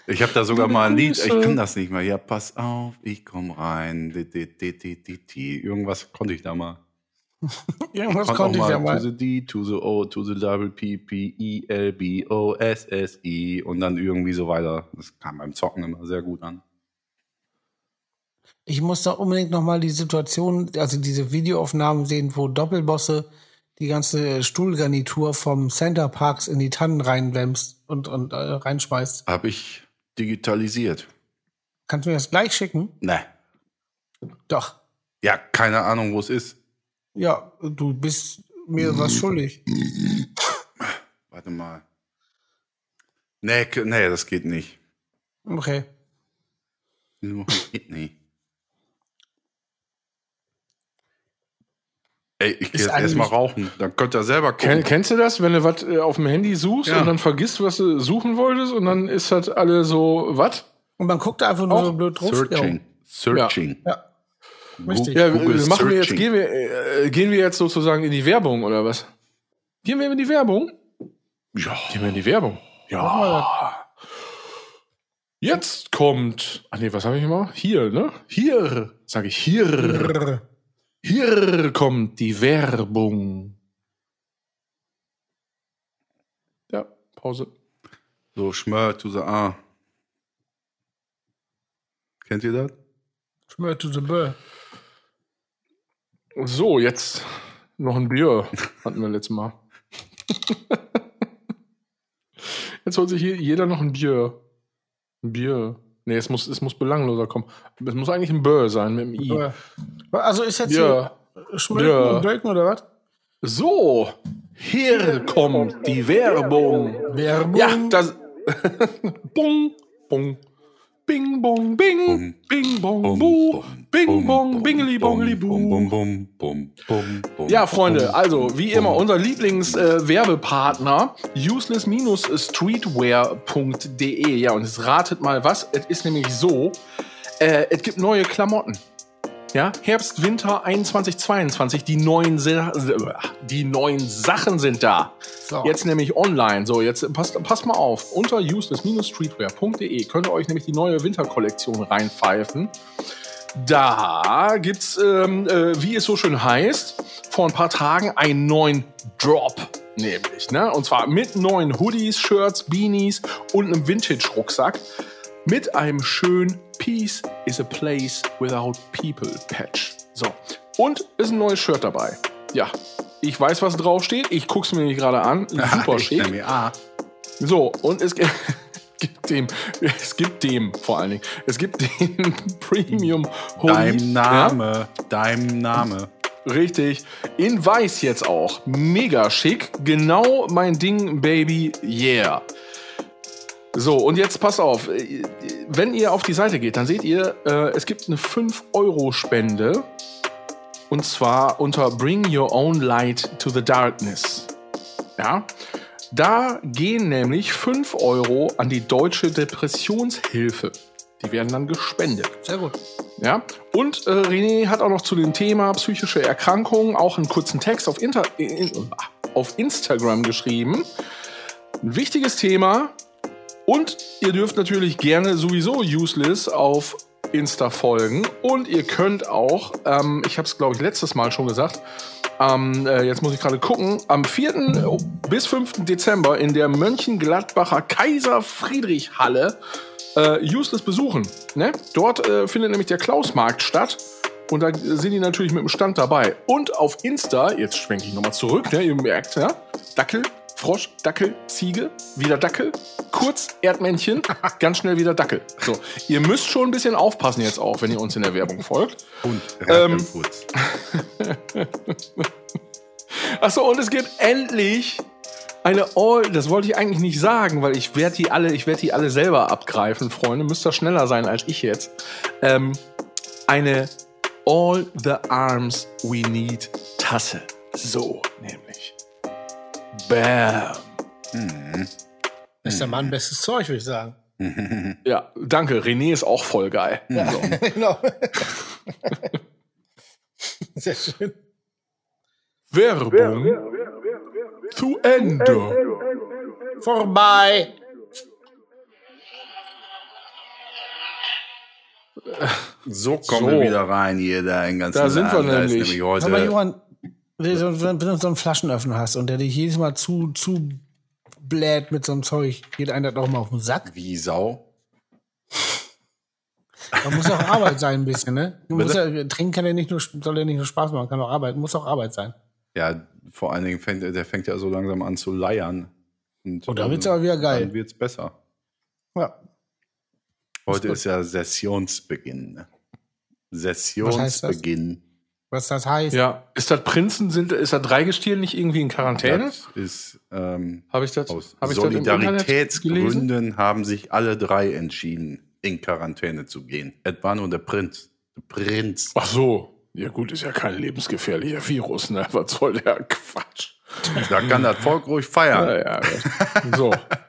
S2: Ich habe da sogar mal ein Lied. Ich kann das nicht mehr. Ja, pass auf, ich komme rein. Irgendwas konnte ich da mal.
S3: Irgendwas
S2: Konnt
S3: konnte ich
S2: auch
S3: ja
S2: To
S3: mal.
S2: the D, to the O, to the double P, P, E, L, B, O, S, S, I und dann irgendwie so weiter. Das kam beim Zocken immer sehr gut an.
S3: Ich muss da unbedingt noch mal die Situation, also diese Videoaufnahmen sehen, wo Doppelbosse die ganze Stuhlgarnitur vom Center Parks in die Tannen reinwämst und, und äh, reinschmeißt.
S2: Habe ich digitalisiert.
S3: Kannst du mir das gleich schicken?
S2: Ne.
S3: Doch.
S2: Ja, keine Ahnung, wo es ist.
S3: Ja, du bist mir was schuldig.
S2: Warte mal. Nee, nee, das geht nicht.
S3: Okay.
S2: Geht nicht. Ey, ich gehe
S3: Ist
S2: jetzt erstmal rauchen. Dann könnt ihr selber
S1: Ken,
S2: gucken.
S1: kennst du das, wenn du was äh, auf dem Handy suchst
S2: Ja.
S1: und dann vergisst, was du suchen wolltest und dann ist halt alle so, was?
S3: Und man guckt da einfach nur so blöd drauf.
S2: Searching. Searching.
S3: Ja. Richtig.
S1: Ja,
S2: Google
S1: äh, machen wir jetzt, gehen wir, äh, gehen wir jetzt sozusagen in die Werbung oder was? Gehen wir in die Werbung?
S2: Ja.
S1: Gehen wir in die Werbung? Ja. Jetzt kommt. Ach nee, was habe ich immer? Hier, ne? Hier, sage ich hier. Hier kommt die Werbung. Ja, Pause.
S2: So, Schmör to the A. Kennt ihr das?
S3: Schmör to the Böll.
S1: So, jetzt noch ein Bier. Hatten wir letztes Mal. jetzt holt sich hier jeder noch ein Bier. Ein Bier. Nee, es muss, es muss belangloser kommen. Es muss eigentlich ein Böll sein mit dem I.
S3: Also ist jetzt
S1: Ja.
S3: hier Schmöken
S1: Ja.
S3: und Bölken oder was?
S1: So, hier kommt die Werbung.
S3: Werbung.
S1: Ja, das. bung, bung. Bing, bong, bing. Bing, bong, bu. Bing, bong, bingeli, bongeli, bu.
S2: bum, bum, bum, bum, bum,
S1: Ja, Freunde, also wie immer unser Lieblings-Werbepartner useless-streetwear.de. Ja, und jetzt ratet mal was. Es ist nämlich so, äh, es gibt neue Klamotten. Ja, Herbst, Winter 21, 22, die neuen, die neuen Sachen sind da.
S3: So.
S1: Jetzt nämlich online. So, jetzt passt, passt mal auf. Unter useless-streetwear.de könnt ihr euch nämlich die neue Winterkollektion reinpfeifen. Da gibt's, ähm, äh, wie es so schön heißt, vor ein paar Tagen einen neuen Drop. Nämlich, ne? Und zwar mit neuen Hoodies, Shirts, Beanies und einem Vintage-Rucksack. Mit einem schönen Peace is a place without people Patch. So. Und ist ein neues Shirt dabei. Ja. Ich weiß, was draufsteht. Ich guck's mir nicht gerade an. Super schick. So, und es gibt, dem, es gibt dem vor allen Dingen, es gibt den Premium Hoodie.
S2: Dein Name. Dein Name.
S1: Ja, richtig. In weiß jetzt auch. Mega schick. Genau mein Ding, Baby. Yeah. So, und jetzt pass auf. Wenn ihr auf die Seite geht, dann seht ihr, äh, es gibt eine 5-Euro-Spende. Und zwar unter Bring Your Own Light to the Darkness. Ja. Da gehen nämlich 5 Euro an die Deutsche Depressionshilfe. Die werden dann gespendet.
S3: Sehr gut.
S1: Ja. Und äh, René hat auch noch zu dem Thema psychische Erkrankungen auch einen kurzen Text auf, Inter in, auf Instagram geschrieben. Ein wichtiges Thema. Und ihr dürft natürlich gerne sowieso Useless auf Insta folgen. Und ihr könnt auch, ähm, ich habe es glaube ich letztes Mal schon gesagt, ähm, äh, jetzt muss ich gerade gucken, am 4. bis 5. Dezember in der Mönchengladbacher Kaiser Friedrich Halle äh, Useless besuchen. Ne? Dort äh, findet nämlich der Klausmarkt statt. Und da sind die natürlich mit dem Stand dabei. Und auf Insta, jetzt schwenke ich nochmal zurück, ne? ihr merkt, ja? Dackel, Frosch, Dackel, Ziege, wieder Dackel, kurz Erdmännchen, ganz schnell wieder Dackel. So, ihr müsst schon ein bisschen aufpassen jetzt auch, wenn ihr uns in der Werbung folgt.
S2: Und
S1: Ähm. Achso, und es gibt endlich eine All, das wollte ich eigentlich nicht sagen, weil ich werde die alle, ich werde die alle selber abgreifen, Freunde. Müsst ihr schneller sein als ich jetzt. Ähm, eine All the Arms We Need Tasse. So, nämlich. Bam.
S3: Bester Mann, bestes Zeug, würde ich sagen.
S1: Ja, danke. René ist auch voll geil. So.
S3: genau. Sehr schön.
S1: Werbung zu Ende.
S3: Vorbei.
S2: So kommen
S1: So.
S2: wir wieder rein hier, da in ganzen
S1: Da sind wir.
S2: Da ist
S1: nämlich.
S2: heute
S3: mal, Johann, so- wenn du so einen Flaschenöffner hast und der dich jedes Mal zu, zu bläht mit so einem Zeug, geht einer doch mal auf den Sack.
S2: wie Sau.
S3: Da muss auch Arbeit sein, ein bisschen, ne? Ja, trinken kann ja nicht nur, soll ja nicht nur Spaß machen, kann auch Arbeit, muss auch Arbeit sein.
S2: Ja, vor allen Dingen fängt er- der fängt ja so langsam an zu leiern. Und
S3: Oh, da
S2: ähm,
S3: wird's aber wieder geil.
S2: Dann wird's besser.
S3: Ja.
S2: Heute ist ja Sessionsbeginn. ne? Sessionsbeginn.
S3: Was das heißt.
S1: Ja, ist das Prinzen, sind, ist das Dreigestirn nicht irgendwie in Quarantäne?
S2: Das ist ähm,
S1: Habe ich das,
S2: aus
S1: hab ich?
S2: Solidaritätsgründen haben sich alle drei entschieden, in Quarantäne zu gehen. Es war nur der Prinz. Der Prinz.
S1: Ach so. Ja gut, ist ja kein lebensgefährlicher Virus, ne? Was soll der Quatsch?
S2: Da kann das Volk ruhig feiern.
S1: Ja, ja. So.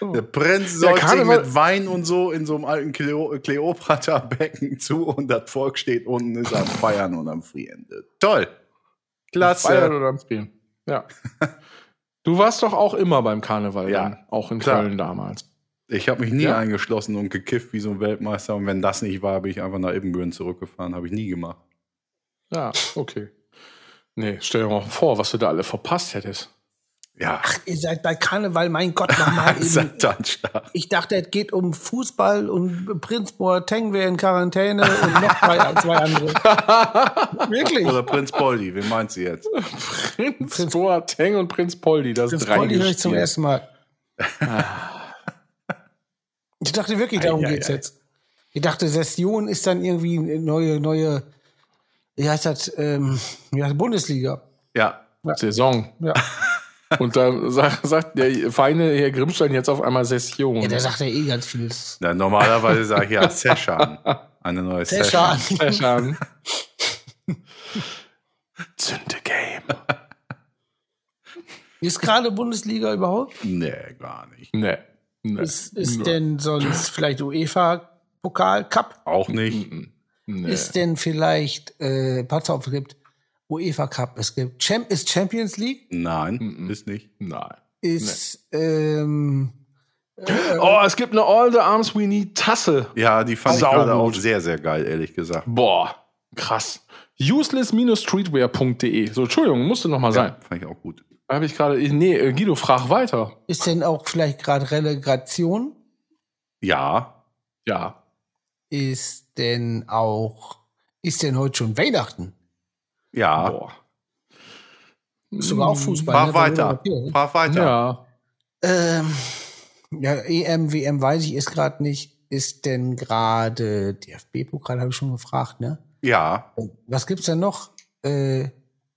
S2: Der Prinz säuft sich mit Wein und so in so einem alten Cleo Kleopatra-Becken zu und das Volk steht unten, ist am Feiern und am Frieren. Toll.
S1: Feiern
S2: Klasse.
S1: oder am Spielen. Ja. Du warst doch auch immer beim Karneval,
S2: Ja,
S1: dann, auch in
S2: klar.
S1: Köln damals.
S2: Ich habe mich nie
S1: Ja.
S2: eingeschlossen und gekifft wie so ein Weltmeister. Und wenn das nicht war, bin ich einfach nach Ibbenbüren zurückgefahren. Habe ich nie gemacht.
S1: Ja, okay. Nee, stell dir mal vor, was du da alle verpasst hättest.
S2: Ja,
S3: Ach, ihr seid bei Karneval, mein Gott, nochmal eben. Ich dachte, es geht um Fußball und Prinz Boateng wäre in Quarantäne und noch zwei, zwei andere. Wirklich?
S2: Oder Prinz Poldi, wen meint sie jetzt?
S1: Prinz Boateng und Prinz Poldi, das,
S3: Das
S1: drei
S3: Poldi höre ich zum ersten Mal. Ich dachte wirklich, darum
S2: Ei, ei,
S3: geht's
S2: ei.
S3: jetzt. Ich dachte, Session ist dann irgendwie eine neue, neue, wie heißt das, ähm, ja, Bundesliga.
S2: Ja,
S1: Saison.
S3: Ja.
S1: Und da sagt, sagt der feine Herr Grimmstein jetzt auf einmal Session.
S3: ja der sagt ja eh ganz vieles.
S2: na, normalerweise sage ich ja Session. Eine neue Session.
S3: schade.
S1: Zünde Game.
S3: Ist gerade Bundesliga überhaupt?
S2: Nee, gar nicht.
S1: Nee. nee.
S3: Ist, ist
S1: Nö.
S3: denn sonst vielleicht UEFA-Pokal, Cup?
S2: Auch nicht.
S1: Nee.
S3: Ist denn vielleicht, äh, pass auf, es gibt UEFA Cup, es gibt Champ ist Champions League,
S2: Nein,
S1: Mhm.
S2: ist nicht.
S1: Nein.
S3: ist, ähm,
S1: Oh, es gibt eine All the Arms We Need Tasse.
S2: Ja, die fand ich
S1: Saugut.
S2: gerade auch sehr, sehr geil, ehrlich gesagt.
S1: Boah, krass. Useless-streetwear.de. So, Entschuldigung, musste noch mal sein.
S2: Ja, fand ich auch gut.
S1: Da habe ich gerade. Nee, äh, Guido, frag weiter.
S3: ist denn auch vielleicht gerade Relegation?
S2: Ja,
S1: Ja.
S3: Ist denn auch, ist denn heute schon Weihnachten?
S2: Ja.
S1: Boah.
S3: Ist sogar auch Fußball.
S2: Fahr
S3: ne?
S2: weiter.
S3: Ja.
S2: Fahr weiter.
S1: Ja.
S3: Ähm, ja, EM, WM weiß ich, ist gerade nicht. Ist denn gerade DFB-Pokal, habe ich schon gefragt, ne?
S2: Ja,
S3: Was gibt's denn noch? Äh,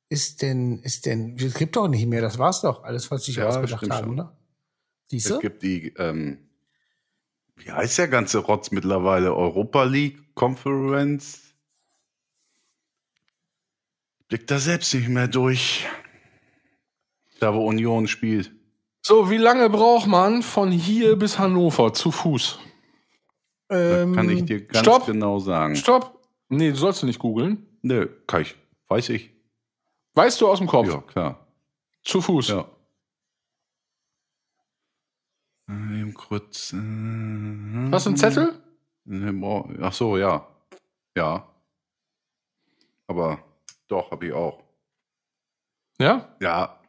S3: ist denn, ist denn, es gibt doch nicht mehr, das war's doch, alles, was sich
S2: Ja,
S3: ausgedacht
S2: schon.
S3: oder? Siehst
S2: es
S3: du?
S2: gibt die, ähm, wie heißt der ganze Rotz mittlerweile? Europa League, Conference. Blickt da selbst nicht mehr durch. Da, wo Union spielt.
S1: So, wie lange braucht man von hier bis Hannover zu Fuß?
S3: Ähm,
S2: kann ich dir ganz
S1: stopp.
S2: genau sagen.
S1: Stopp. Nee, du sollst du nicht googeln.
S2: Nö, kann ich. Weiß ich.
S1: Weißt du aus dem Kopf?
S2: Ja, klar.
S1: Zu Fuß.
S2: Ja. Eben kurz. Äh,
S1: Hast du einen Zettel?
S2: Ach so, ja. Ja. Aber doch, habe ich auch.
S1: Ja?
S2: Ja.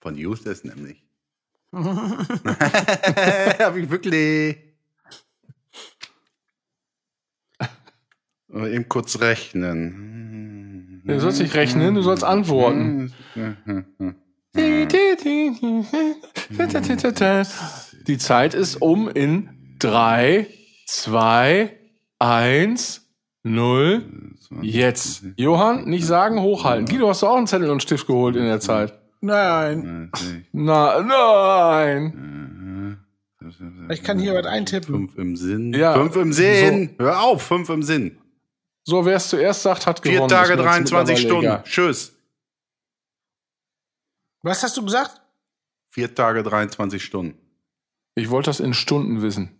S2: Von Useless nämlich. habe ich wirklich. Eben kurz rechnen.
S1: Du sollst nicht rechnen, du sollst antworten. Die Zeit ist um in 3, 2, 1, 0. Jetzt. Johann, nicht sagen, hochhalten. Guido, hast du auch einen Zettel und einen Stift geholt in der Zeit?
S3: Nein,
S1: Na, nein.
S3: ich kann hier was eintippen.
S2: Fünf im Sinn.
S1: Ja,
S2: fünf im Sinn. Hör auf, fünf im Sinn.
S1: So, wer es zuerst sagt, hat
S2: Vier
S1: gewonnen.
S2: Tage,
S1: mir jetzt
S2: 23
S1: mittlerweile
S2: Stunden.
S1: egal.
S2: Tschüss.
S3: Was hast du gesagt?
S2: Vier Tage, 23 Stunden.
S1: Ich wollte das in Stunden wissen.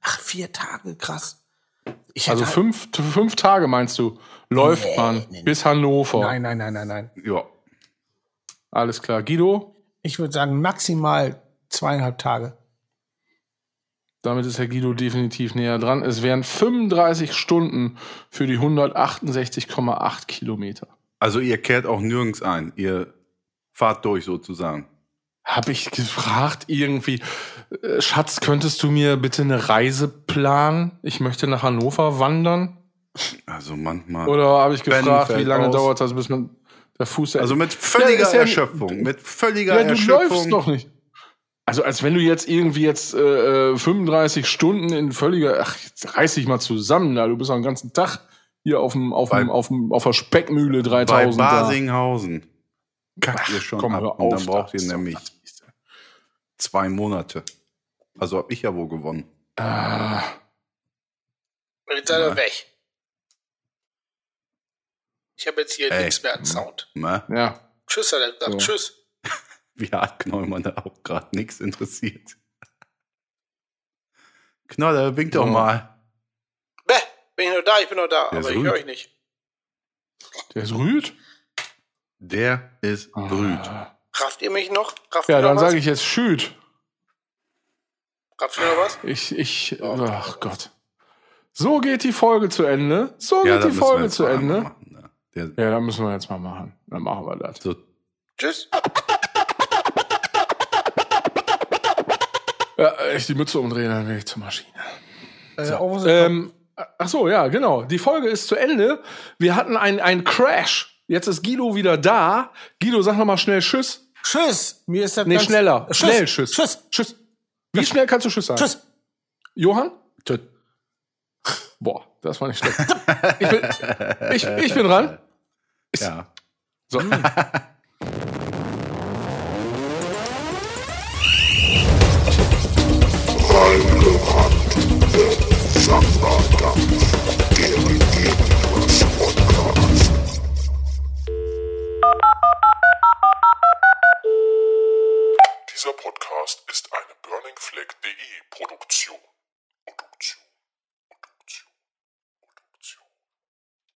S3: Ach, vier Tage, krass. Ich
S1: Also fünf, fünf Tage meinst du, läuft
S3: Nee,
S1: man
S3: nee, nee.
S1: bis Hannover.
S3: Nein, nein, nein, nein, nein.
S2: Ja.
S1: Alles klar. Guido,
S3: Ich würde sagen, maximal zweieinhalb Tage.
S1: damit ist Herr Guido definitiv näher dran. Es wären 35 Stunden für die 168,8 Kilometer.
S2: Also ihr kehrt auch nirgends ein. Ihr fahrt durch sozusagen.
S1: Hab ich gefragt irgendwie, Schatz, könntest du mir bitte eine Reise planen? Ich möchte nach Hannover wandern.
S2: Also manchmal.
S1: Oder habe ich gefragt, wie lange
S2: aus.
S1: dauert das, bis man der Fuß
S2: also mit völliger
S1: Ja, ja-
S2: Erschöpfung. Mit völliger
S1: Ja, du
S2: Erschöpfung.
S1: läufst doch nicht. Also als wenn du jetzt irgendwie jetzt äh, äh, 35 Stunden in völliger, ach, jetzt reiß dich mal zusammen, da. du bist den ganzen Tag hier auf dem auf dem
S2: Bei-
S1: auf dem auf der Speckmühle
S2: Bei
S1: 3000. da.
S2: Basinghausen. Kackt ihr schon
S1: komm,
S2: ab.
S1: hör
S2: Und
S1: auf,
S2: dann braucht ihr nämlich zwei Monate. Also hab ich ja wohl gewonnen.
S1: Ah,
S3: Jetzt seid ihr weg. Ich habe jetzt hier
S2: Ey.
S3: nichts mehr an Sound.
S2: Ne?
S1: ja,
S3: Tschüss, hat er gesagt.
S1: So.
S3: Tschüss.
S2: Wie hat Knollmann da auch gerade nichts interessiert. Knolle, wink doch mal.
S5: Bäh, bin ich noch da? Ich bin noch da,
S2: Der
S5: aber ich höre euch nicht.
S1: Der ist rüht.
S2: Der ist.
S1: Ah.
S5: Rafft ihr mich noch? Rafft
S1: Ja, dann sage ich jetzt schüt.
S5: Ihr noch was?
S1: Ich, ich, ach Gott. So geht die Folge zu Ende. So
S2: Ja,
S1: geht die Folge zu Ende.
S2: machen, ne?
S1: Ja, dann müssen wir jetzt mal machen. Dann machen wir das.
S2: so,
S5: Tschüss.
S1: Ja, ich die Mütze umdrehen, dann will ich zur Maschine.
S3: Äh,
S1: Ähm, ach so, ja, genau. Die Folge ist zu Ende. Wir hatten einen Crash. Jetzt ist Guido wieder da. Guido, sag noch mal schnell Tschüss.
S3: Tschüss. Mir ist das
S1: Nee,
S3: ganz-
S1: schneller.
S3: Tschüss.
S1: Schnell Tschüss.
S3: Tschüss.
S1: Tschüss. Wie schnell kannst du Tschüss sagen?
S3: Tschüss.
S1: Johann?
S2: tschüss.
S1: Boah, das war nicht schlecht. Ich bin, ich, ich bin dran.
S2: Ja.
S1: So.
S6: Dieser Podcast ist eine Burning Flag.de Produktion.